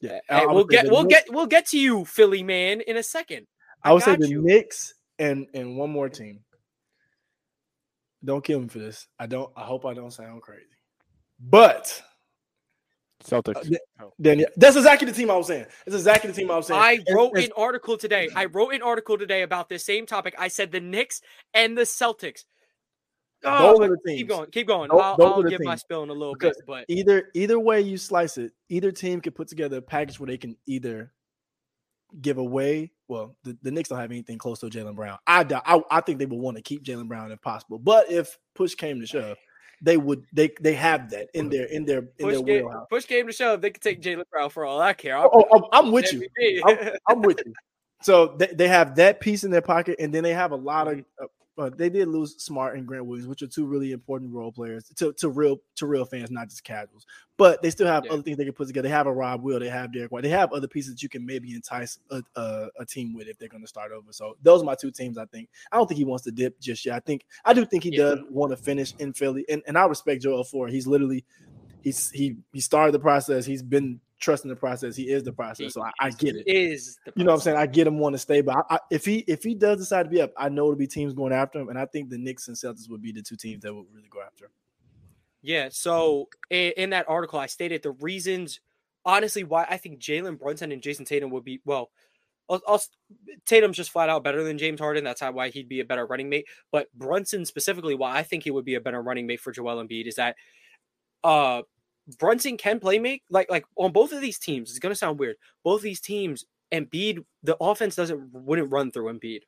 yeah, hey, I we'll get we'll Knicks- get we'll get to you, Philly man, in a second. I would say the you. Knicks and and one more team. Don't kill me for this. I don't. I hope I don't sound crazy. But Celtics. Uh, Danny, that's exactly the team I was saying. It's exactly the team I was saying. I wrote and- an article today. I <laughs> wrote an article today about this same topic. I said the Knicks and the Celtics. Oh, Those are the keep going, keep going. Those- I'll, those I'll are the give my teams. spill in a little Because bit, but either either way you slice it, either team can put together a package where they can either give away. Well, the, the Knicks don't have anything close to Jaylen Brown. I doubt. I, I think they would want to keep Jaylen Brown if possible. But if push came to shove, they would. They they have that in their in their in push their game, wheelhouse. push game to shove. They could take Jaylen Brown for all I care. I'll Oh, oh, I'm with you. I'm, I'm with you. So they, they have that piece in their pocket, and then they have a lot of. Mm-hmm. Uh, Uh, uh, they did lose Smart and Grant Williams, which are two really important role players to, to real to real fans, not just casuals. But they still have Yeah. other things they can put together. They have a Rob Will, they have Derrick White, they have other pieces that you can maybe entice a, a, a team with if they're going to start over. So those are my two teams. I think. I don't think he wants to dip just yet. I think I do think he Yeah. does want to finish in Philly, and, and I respect Joel for it. He's literally he's he he started the process. He's been trusting the process. He is the process. So I, I get it. Is the You know what I'm saying? I get him want to stay, but I, I, if he if he does decide to be up, I know it'll be teams going after him, and I think the Knicks and Celtics would be the two teams that would really go after him. Yeah. So in, in that article, I stated the reasons, honestly, why I think Jalen Brunson and Jayson Tatum would be well. I'll, I'll, Tatum's just flat out better than James Harden. That's how, why he'd be a better running mate. But Brunson specifically, why I think he would be a better running mate for Joel Embiid is that uh Brunson can play make like like on both of these teams. It's gonna sound weird. Both these teams, Embiid, the offense doesn't wouldn't run through Embiid.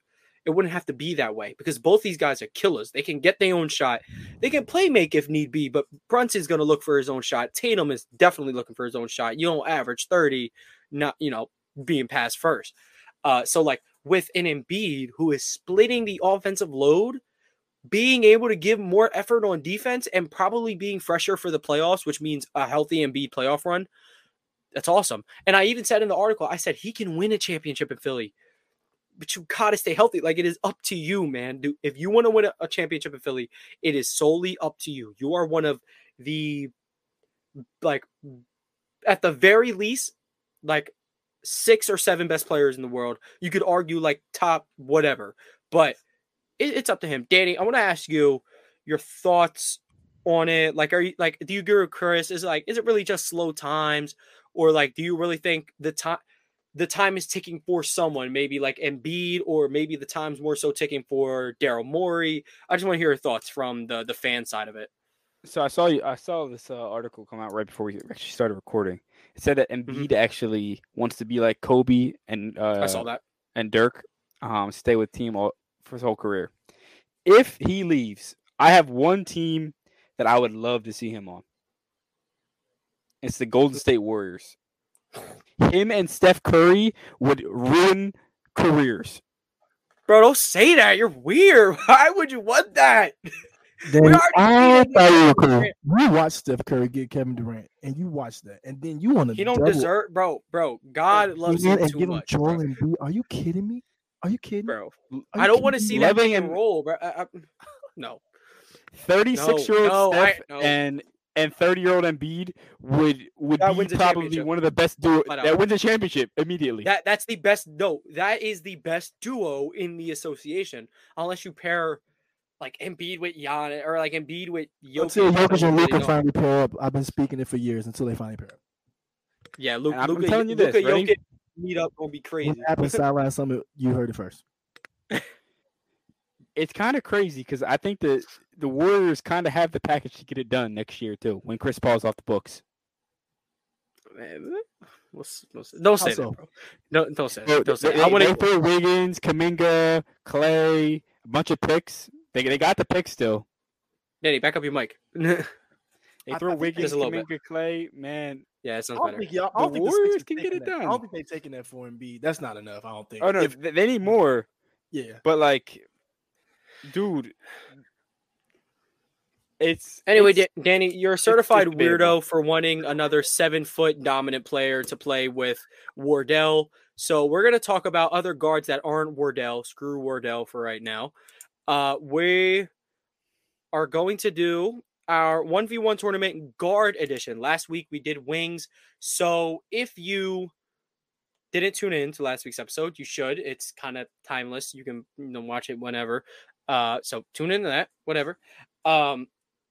It wouldn't have to be that way because both these guys are killers. They can get their own shot. They can play make if need be, but Brunson's to look for his own shot. Tatum is definitely looking for his own shot. You don't average 30, not, you know, being passed first. Uh, so like with an Embiid who is splitting the offensive load, being able to give more effort on defense and probably being fresher for the playoffs, which means a healthy Embiid playoff run. That's awesome. And I even said in the article, I said he can win a championship in Philly, but you gotta stay healthy. Like it is up to you, man. Dude, if you want to win a, a championship in Philly, it is solely up to you. You are one of the like at the very least, like six or seven best players in the world. You could argue like top whatever, but it, it's up to him. Danny, I want to ask you your thoughts on it. Like, are you like, do you agree with Chris? Is it like, is it really just slow times, or like, do you really think the time? The time is ticking for someone, maybe like Embiid, or maybe the time's more so ticking for Daryl Morey. I just want to hear your thoughts from the the fan side of it. So I saw you. I saw this uh, article come out right before we actually started recording. It said that Embiid actually wants to be like Kobe and uh, I saw that. and Dirk, um, stay with team all for his whole career. If he leaves, I have one team that I would love to see him on. It's the Golden State Warriors. Him and Steph Curry would ruin careers. Bro, don't say that. You're weird. <laughs> Why would you want that? <laughs> Then We already I thought you were cool. You watched Steph Curry get Kevin Durant, and you watched that, and then you want to He don't deserve, bro. Bro, God loves him and too give him much, Joel. Embiid. Are you kidding me? Are you kidding? bro. Are I don't want to see that Loving pick and roll, bro. I- I- <sighs> no, 36 year old No, no, I- Steph no. and and 30 year old Embiid would would That be probably one of the best duo Flat out. that wins a championship immediately. that that's the best. No, that is the best duo in the association, unless you pair like Embiid with Giannis or like Embiid with Jokic. Until Jokic and Luka finally pair up, I've been speaking it for years until they finally pair up. Yeah, Luke, And I'm Luka, telling you Luka this, ready? Jokic meet up gonna be crazy. What happened sideline <laughs> summit? You heard it first. it's kind of crazy because I think the the Warriors kind of have the package to get it done next year too when Chris Paul's off the books. Man, we'll s- we'll s- don't say How so? that, bro. No, don't say They, that. Don't say they, that. I want they to. throw Wiggins, Kuminga, Clay, a bunch of picks. They they got the picks still. Danny, back up your mic. <laughs> yeah, They I- throw I think Wiggins, just a little bit. Kuminga, Clay. Man, Yeah, it sounds I don't better. think y'all. I don't think the Warriors Sixers can get it that. I don't think they're taking that for Embiid. That's not enough. I don't think. oh no, If- they need more. yeah. But like, dude, it's Anyway, it's- Da- Danny, you're a certified debatable. weirdo for wanting another seven foot dominant player to play with Wardell. So we're gonna talk about other guards that aren't Wardell. Screw Wardell for right now. Uh, we are going to do our one v one tournament guard edition. Last week we did wings. So if you didn't tune in to last week's episode, you should. It's kind of timeless. You can you know, watch it whenever. Uh, so tune into that. Whatever. Um,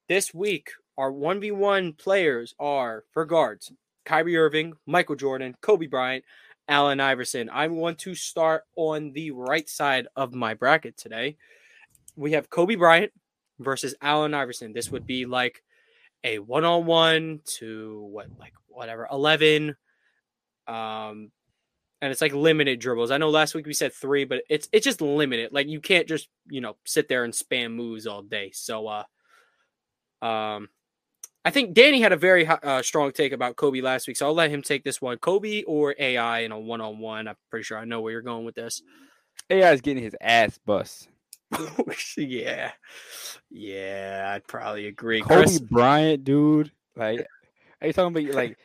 this week, our 1v1 players are for guards Kyrie Irving, Michael Jordan, Kobe Bryant, Allen Iverson. I want to start on the right side of my bracket today. We have Kobe Bryant versus Allen Iverson. This would be like a one on one to what, like whatever, 11. Um, and it's like limited dribbles. I know last week we said three, but it's it's just limited. Like you can't just you know sit there and spam moves all day. So uh, um, I think Danny had a very uh, strong take about Kobe last week, so I'll let him take this one. Kobe or AI in a one on one. I'm pretty sure I know where you're going with this. AI is getting his ass bust. <laughs> yeah, yeah, I'd probably agree. Kobe Chris, Bryant, dude. Like, are you talking about like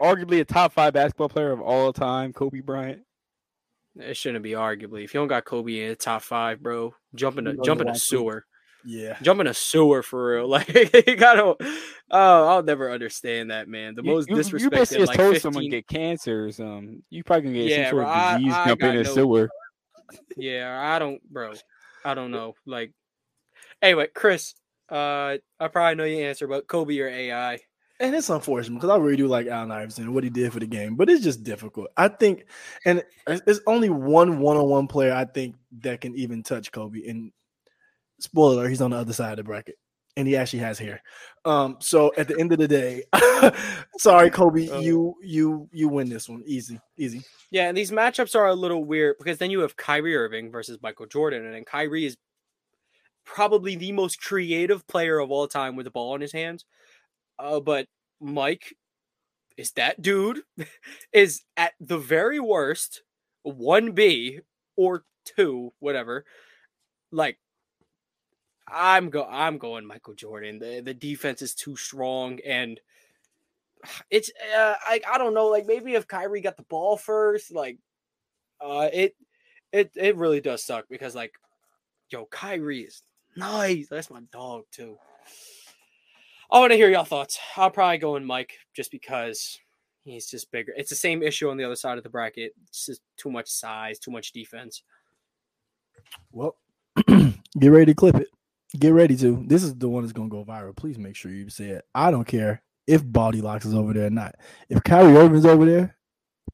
arguably a top five basketball player of all time? Kobe Bryant. it shouldn't be arguably. If you don't got Kobe in the top five, bro, jumping a You know jump the a sewer. Yeah. Jumping a sewer for real. <laughs> Like you gotta. Oh, I'll never understand that man. The You- most you, you, disrespected. basically just like told 15 someone get cancer or something. You probably gonna get Yeah, some sort bro, of disease I jumping in a no- sewer. Yeah, I don't, bro. I don't know. Like, anyway, Chris, uh, I probably know your answer, but Kobe or AI? And it's unfortunate because I really do like Allen Iverson and what he did for the game, but it's just difficult. I think, and it's only one one-on-one player I think that can even touch Kobe. And spoiler, he's on the other side of the bracket, and he actually has hair. Um, so at the end of the day, <laughs> sorry, <laughs> Kobe, Oh. you you you win this one, easy, easy. Yeah, and these matchups are a little weird because then you have Kyrie Irving versus Michael Jordan, and then Kyrie is probably the most creative player of all time with the ball in his hands. Uh, but Mike is that dude <laughs> is at the very worst one B or two, whatever, like I'm go I'm going Michael Jordan. The the defense is too strong and <sighs> it's uh, I I don't know like maybe if Kyrie got the ball first like uh it it it really does suck because like yo Kyrie is nice. That's my dog too. I want to hear y'all thoughts. I'll probably go in Mike just because he's just bigger. It's the same issue on the other side of the bracket. It's just too much size, too much defense. Well, <clears throat> get ready to clip it. Get ready to. This is the one that's gonna go viral. Please make sure you say it. I don't care if Baldy Locks is over there or not. If Kyrie Irving's over there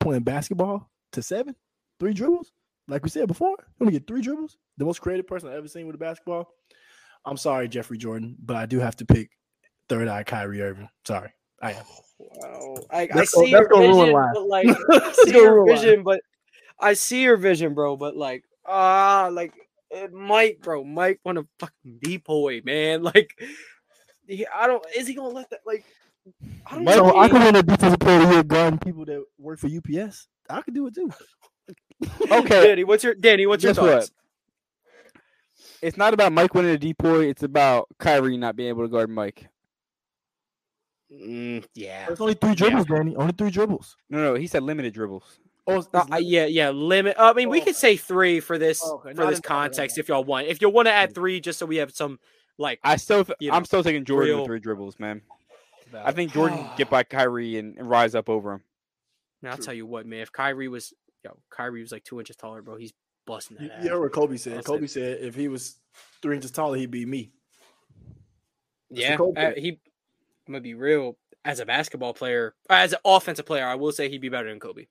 playing basketball to seven, three dribbles, like we said before, let me get three dribbles. The most creative person I've ever seen with a basketball. I'm sorry, Jeffrey Jordan, but I do have to pick third eye Kyrie Irving. Sorry, I am. Wow, I, I Let's go- see your vision, but like <laughs> I see your ruin life. vision, but I see your vision, bro. But like, ah, like it might, bro. Mike want to fucking depoy, man. <laughs> Like, he, I don't. Is he gonna let that? Like, I don't Mike- know. So I can win a defensive player of the year guarding people that work for UPS. I could do it too. <laughs> Okay, Danny, what's your Danny? What's your Guess what? thoughts? it's not about Mike winning a depoy. It's about Kyrie not being able to guard Mike. Mm, yeah. There's only three dribbles, Danny. Only three dribbles. No, no, he said limited dribbles. Oh, it's, Uh, it's yeah, yeah. Limit. I mean, we Oh. could say three for this Okay, for this didn't know that. context if y'all want. If you want to add three, just so we have some like. I still, You I'm still taking Jordan real- with three dribbles, man. I think Jordan get by <sighs> Kyrie and, and rise up over him. Now, I'll tell you what, man. If Kyrie was, yo, Kyrie was like two inches taller, bro. He's busting that. You, ass. you heard what Kobe said. That's Kobe it. said if he was three inches taller, he'd be me. That's Yeah, what uh, he. I'm gonna be real. As a basketball player, uh, as an offensive player, I will say he'd be better than Kobe.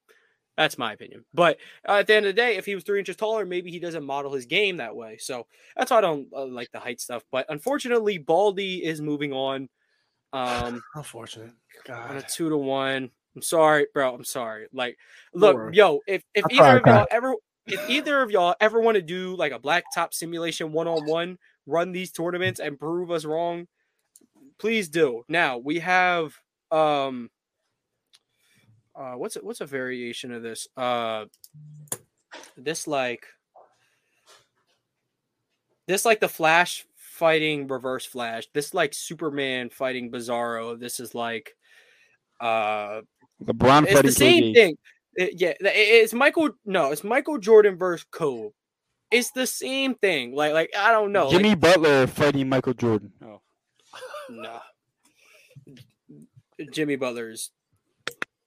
That's my opinion. But uh, at the end of the day, if he was three inches taller, maybe he doesn't model his game that way. So that's why I don't uh, like the height stuff. But unfortunately, Baldy is moving on. Um, <sighs> Unfortunate. on a God. two to one. I'm sorry, bro. I'm sorry. Like, look, worry. yo, if if I either of y'all ever if either of y'all ever want to do like a black top simulation one on one, run these tournaments and prove us wrong, please do. Now we have um uh what's it what's a variation of this? Uh this like this like the flash fighting reverse flash. This like Superman fighting Bizarro. This is like uh LeBron it's fighting the same KD. thing. It- yeah, it- it's Michael. No, it's Michael Jordan versus Kobe. It's the same thing. Like, like I don't know. Jimmy Like, Butler fighting Michael Jordan. Oh. nah. Jimmy Butler's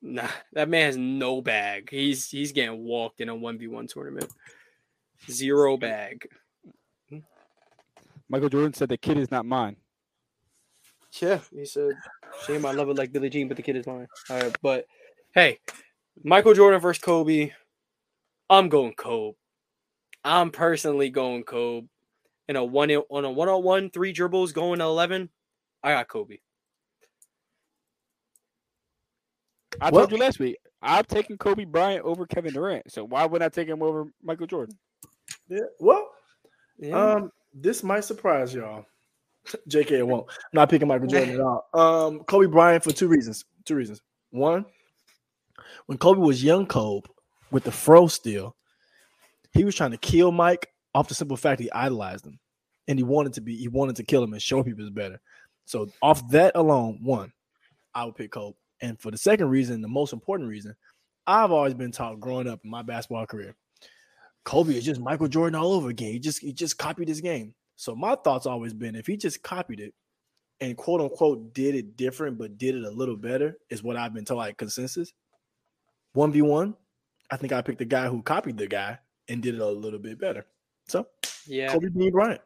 nah. That man has no bag. He's he's getting walked in a one v one tournament. Zero bag. Michael Jordan said the kid is not mine. Yeah, he said, "Shame I love it like Billie Jean, but the kid is mine." All right, but hey, Michael Jordan versus Kobe. I'm going Kobe. I'm personally going Kobe. In a one on a one on one, three dribbles going to eleven. I got Kobe. I Well- told you last week. I'm taking Kobe Bryant over Kevin Durant. So why would I take him over Michael Jordan? Yeah. Well, Yeah. um, this might surprise y'all. <laughs> JK, it won't. I'm not picking Michael Jordan at all. Um, Kobe Bryant for two reasons. Two reasons. One, when Kobe was young Kobe with the fro still, he was trying to kill Mike off the simple fact he idolized him. And he wanted to be, he wanted to kill him and show people it's better. So off that alone, one, I would pick Kobe. And for the second reason, the most important reason, I've always been taught growing up in my basketball career. Kobe is just Michael Jordan all over again. He just he just copied his game. So my thoughts always been if he just copied it and quote unquote did it different but did it a little better is what I've been told like consensus. One v one, I think I picked the guy who copied the guy and did it a little bit better. So yeah, Kobe being Bryant.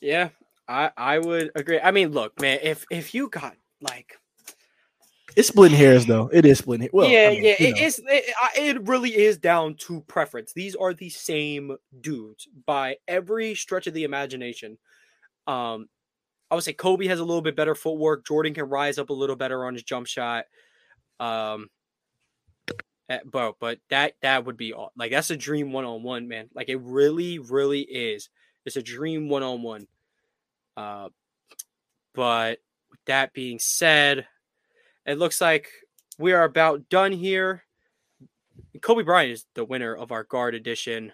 yeah. I I would agree. I mean, look, man. If if you got like It's splitting hairs though. It is splitting. Hairs. Well, yeah, I mean, yeah, it, know. it, it really is down to preference. These are the same dudes by every stretch of the imagination. Um, I would say Kobe has a little bit better footwork. Jordan can rise up a little better on his jump shot. Um, eh, but but that that would be all. Like that's a dream one on one, man. Like it really, really is. It's a dream one on one. Uh, but with that being said, it looks like we are about done here. Kobe Bryant is the winner of our guard edition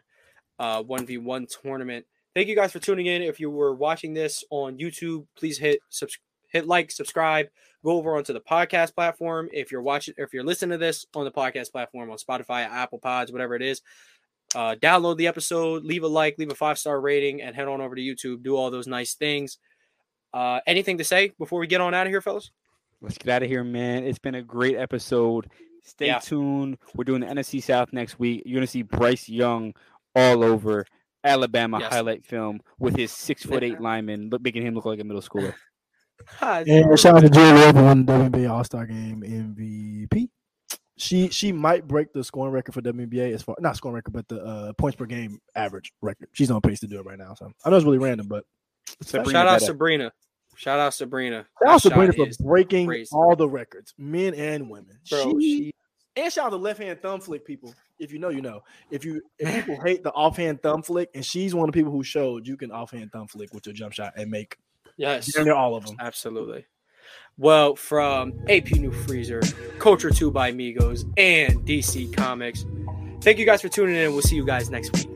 uh, 1v1 tournament. Thank you guys for tuning in. If you were watching this on YouTube, please hit hit like, subscribe, go over onto the podcast platform. If you're watching, if you're listening to this on the podcast platform on Spotify, Apple Pods, whatever it is, uh, download the episode, leave a like, leave a five star rating, and head on over to YouTube. Do all those nice things. Uh, anything to say before we get on out of here, fellas? Let's get out of here, man. It's been a great episode. Stay Yeah. tuned. We're doing the NFC South next week. You're gonna see Bryce Young all over Alabama Yes. highlight film with his six foot eight lineman, look, making him look like a middle schooler. <laughs> And shout out to Jewell Loyd who won the WNBA All Star Game MVP. She she might break the scoring record for WNBA as far not scoring record, but the uh, points per game average record. She's on pace to do it right now. So I know it's really random, but Shout out Beda. Sabrina. Shout out Sabrina. shout out Sabrina for breaking crazy. all the records, men and women. Bro, she, she- and shout out the left hand thumb flick people. If you know, you know. If you if <laughs> people hate the offhand thumb flick, and she's one of the people who showed you can offhand thumb flick with your jump shot and make Yes. near all of them. Absolutely. Well, from AP New Freezer, Culture 2 by Migos, and DC Comics, thank you guys for tuning in. We'll see you guys next week.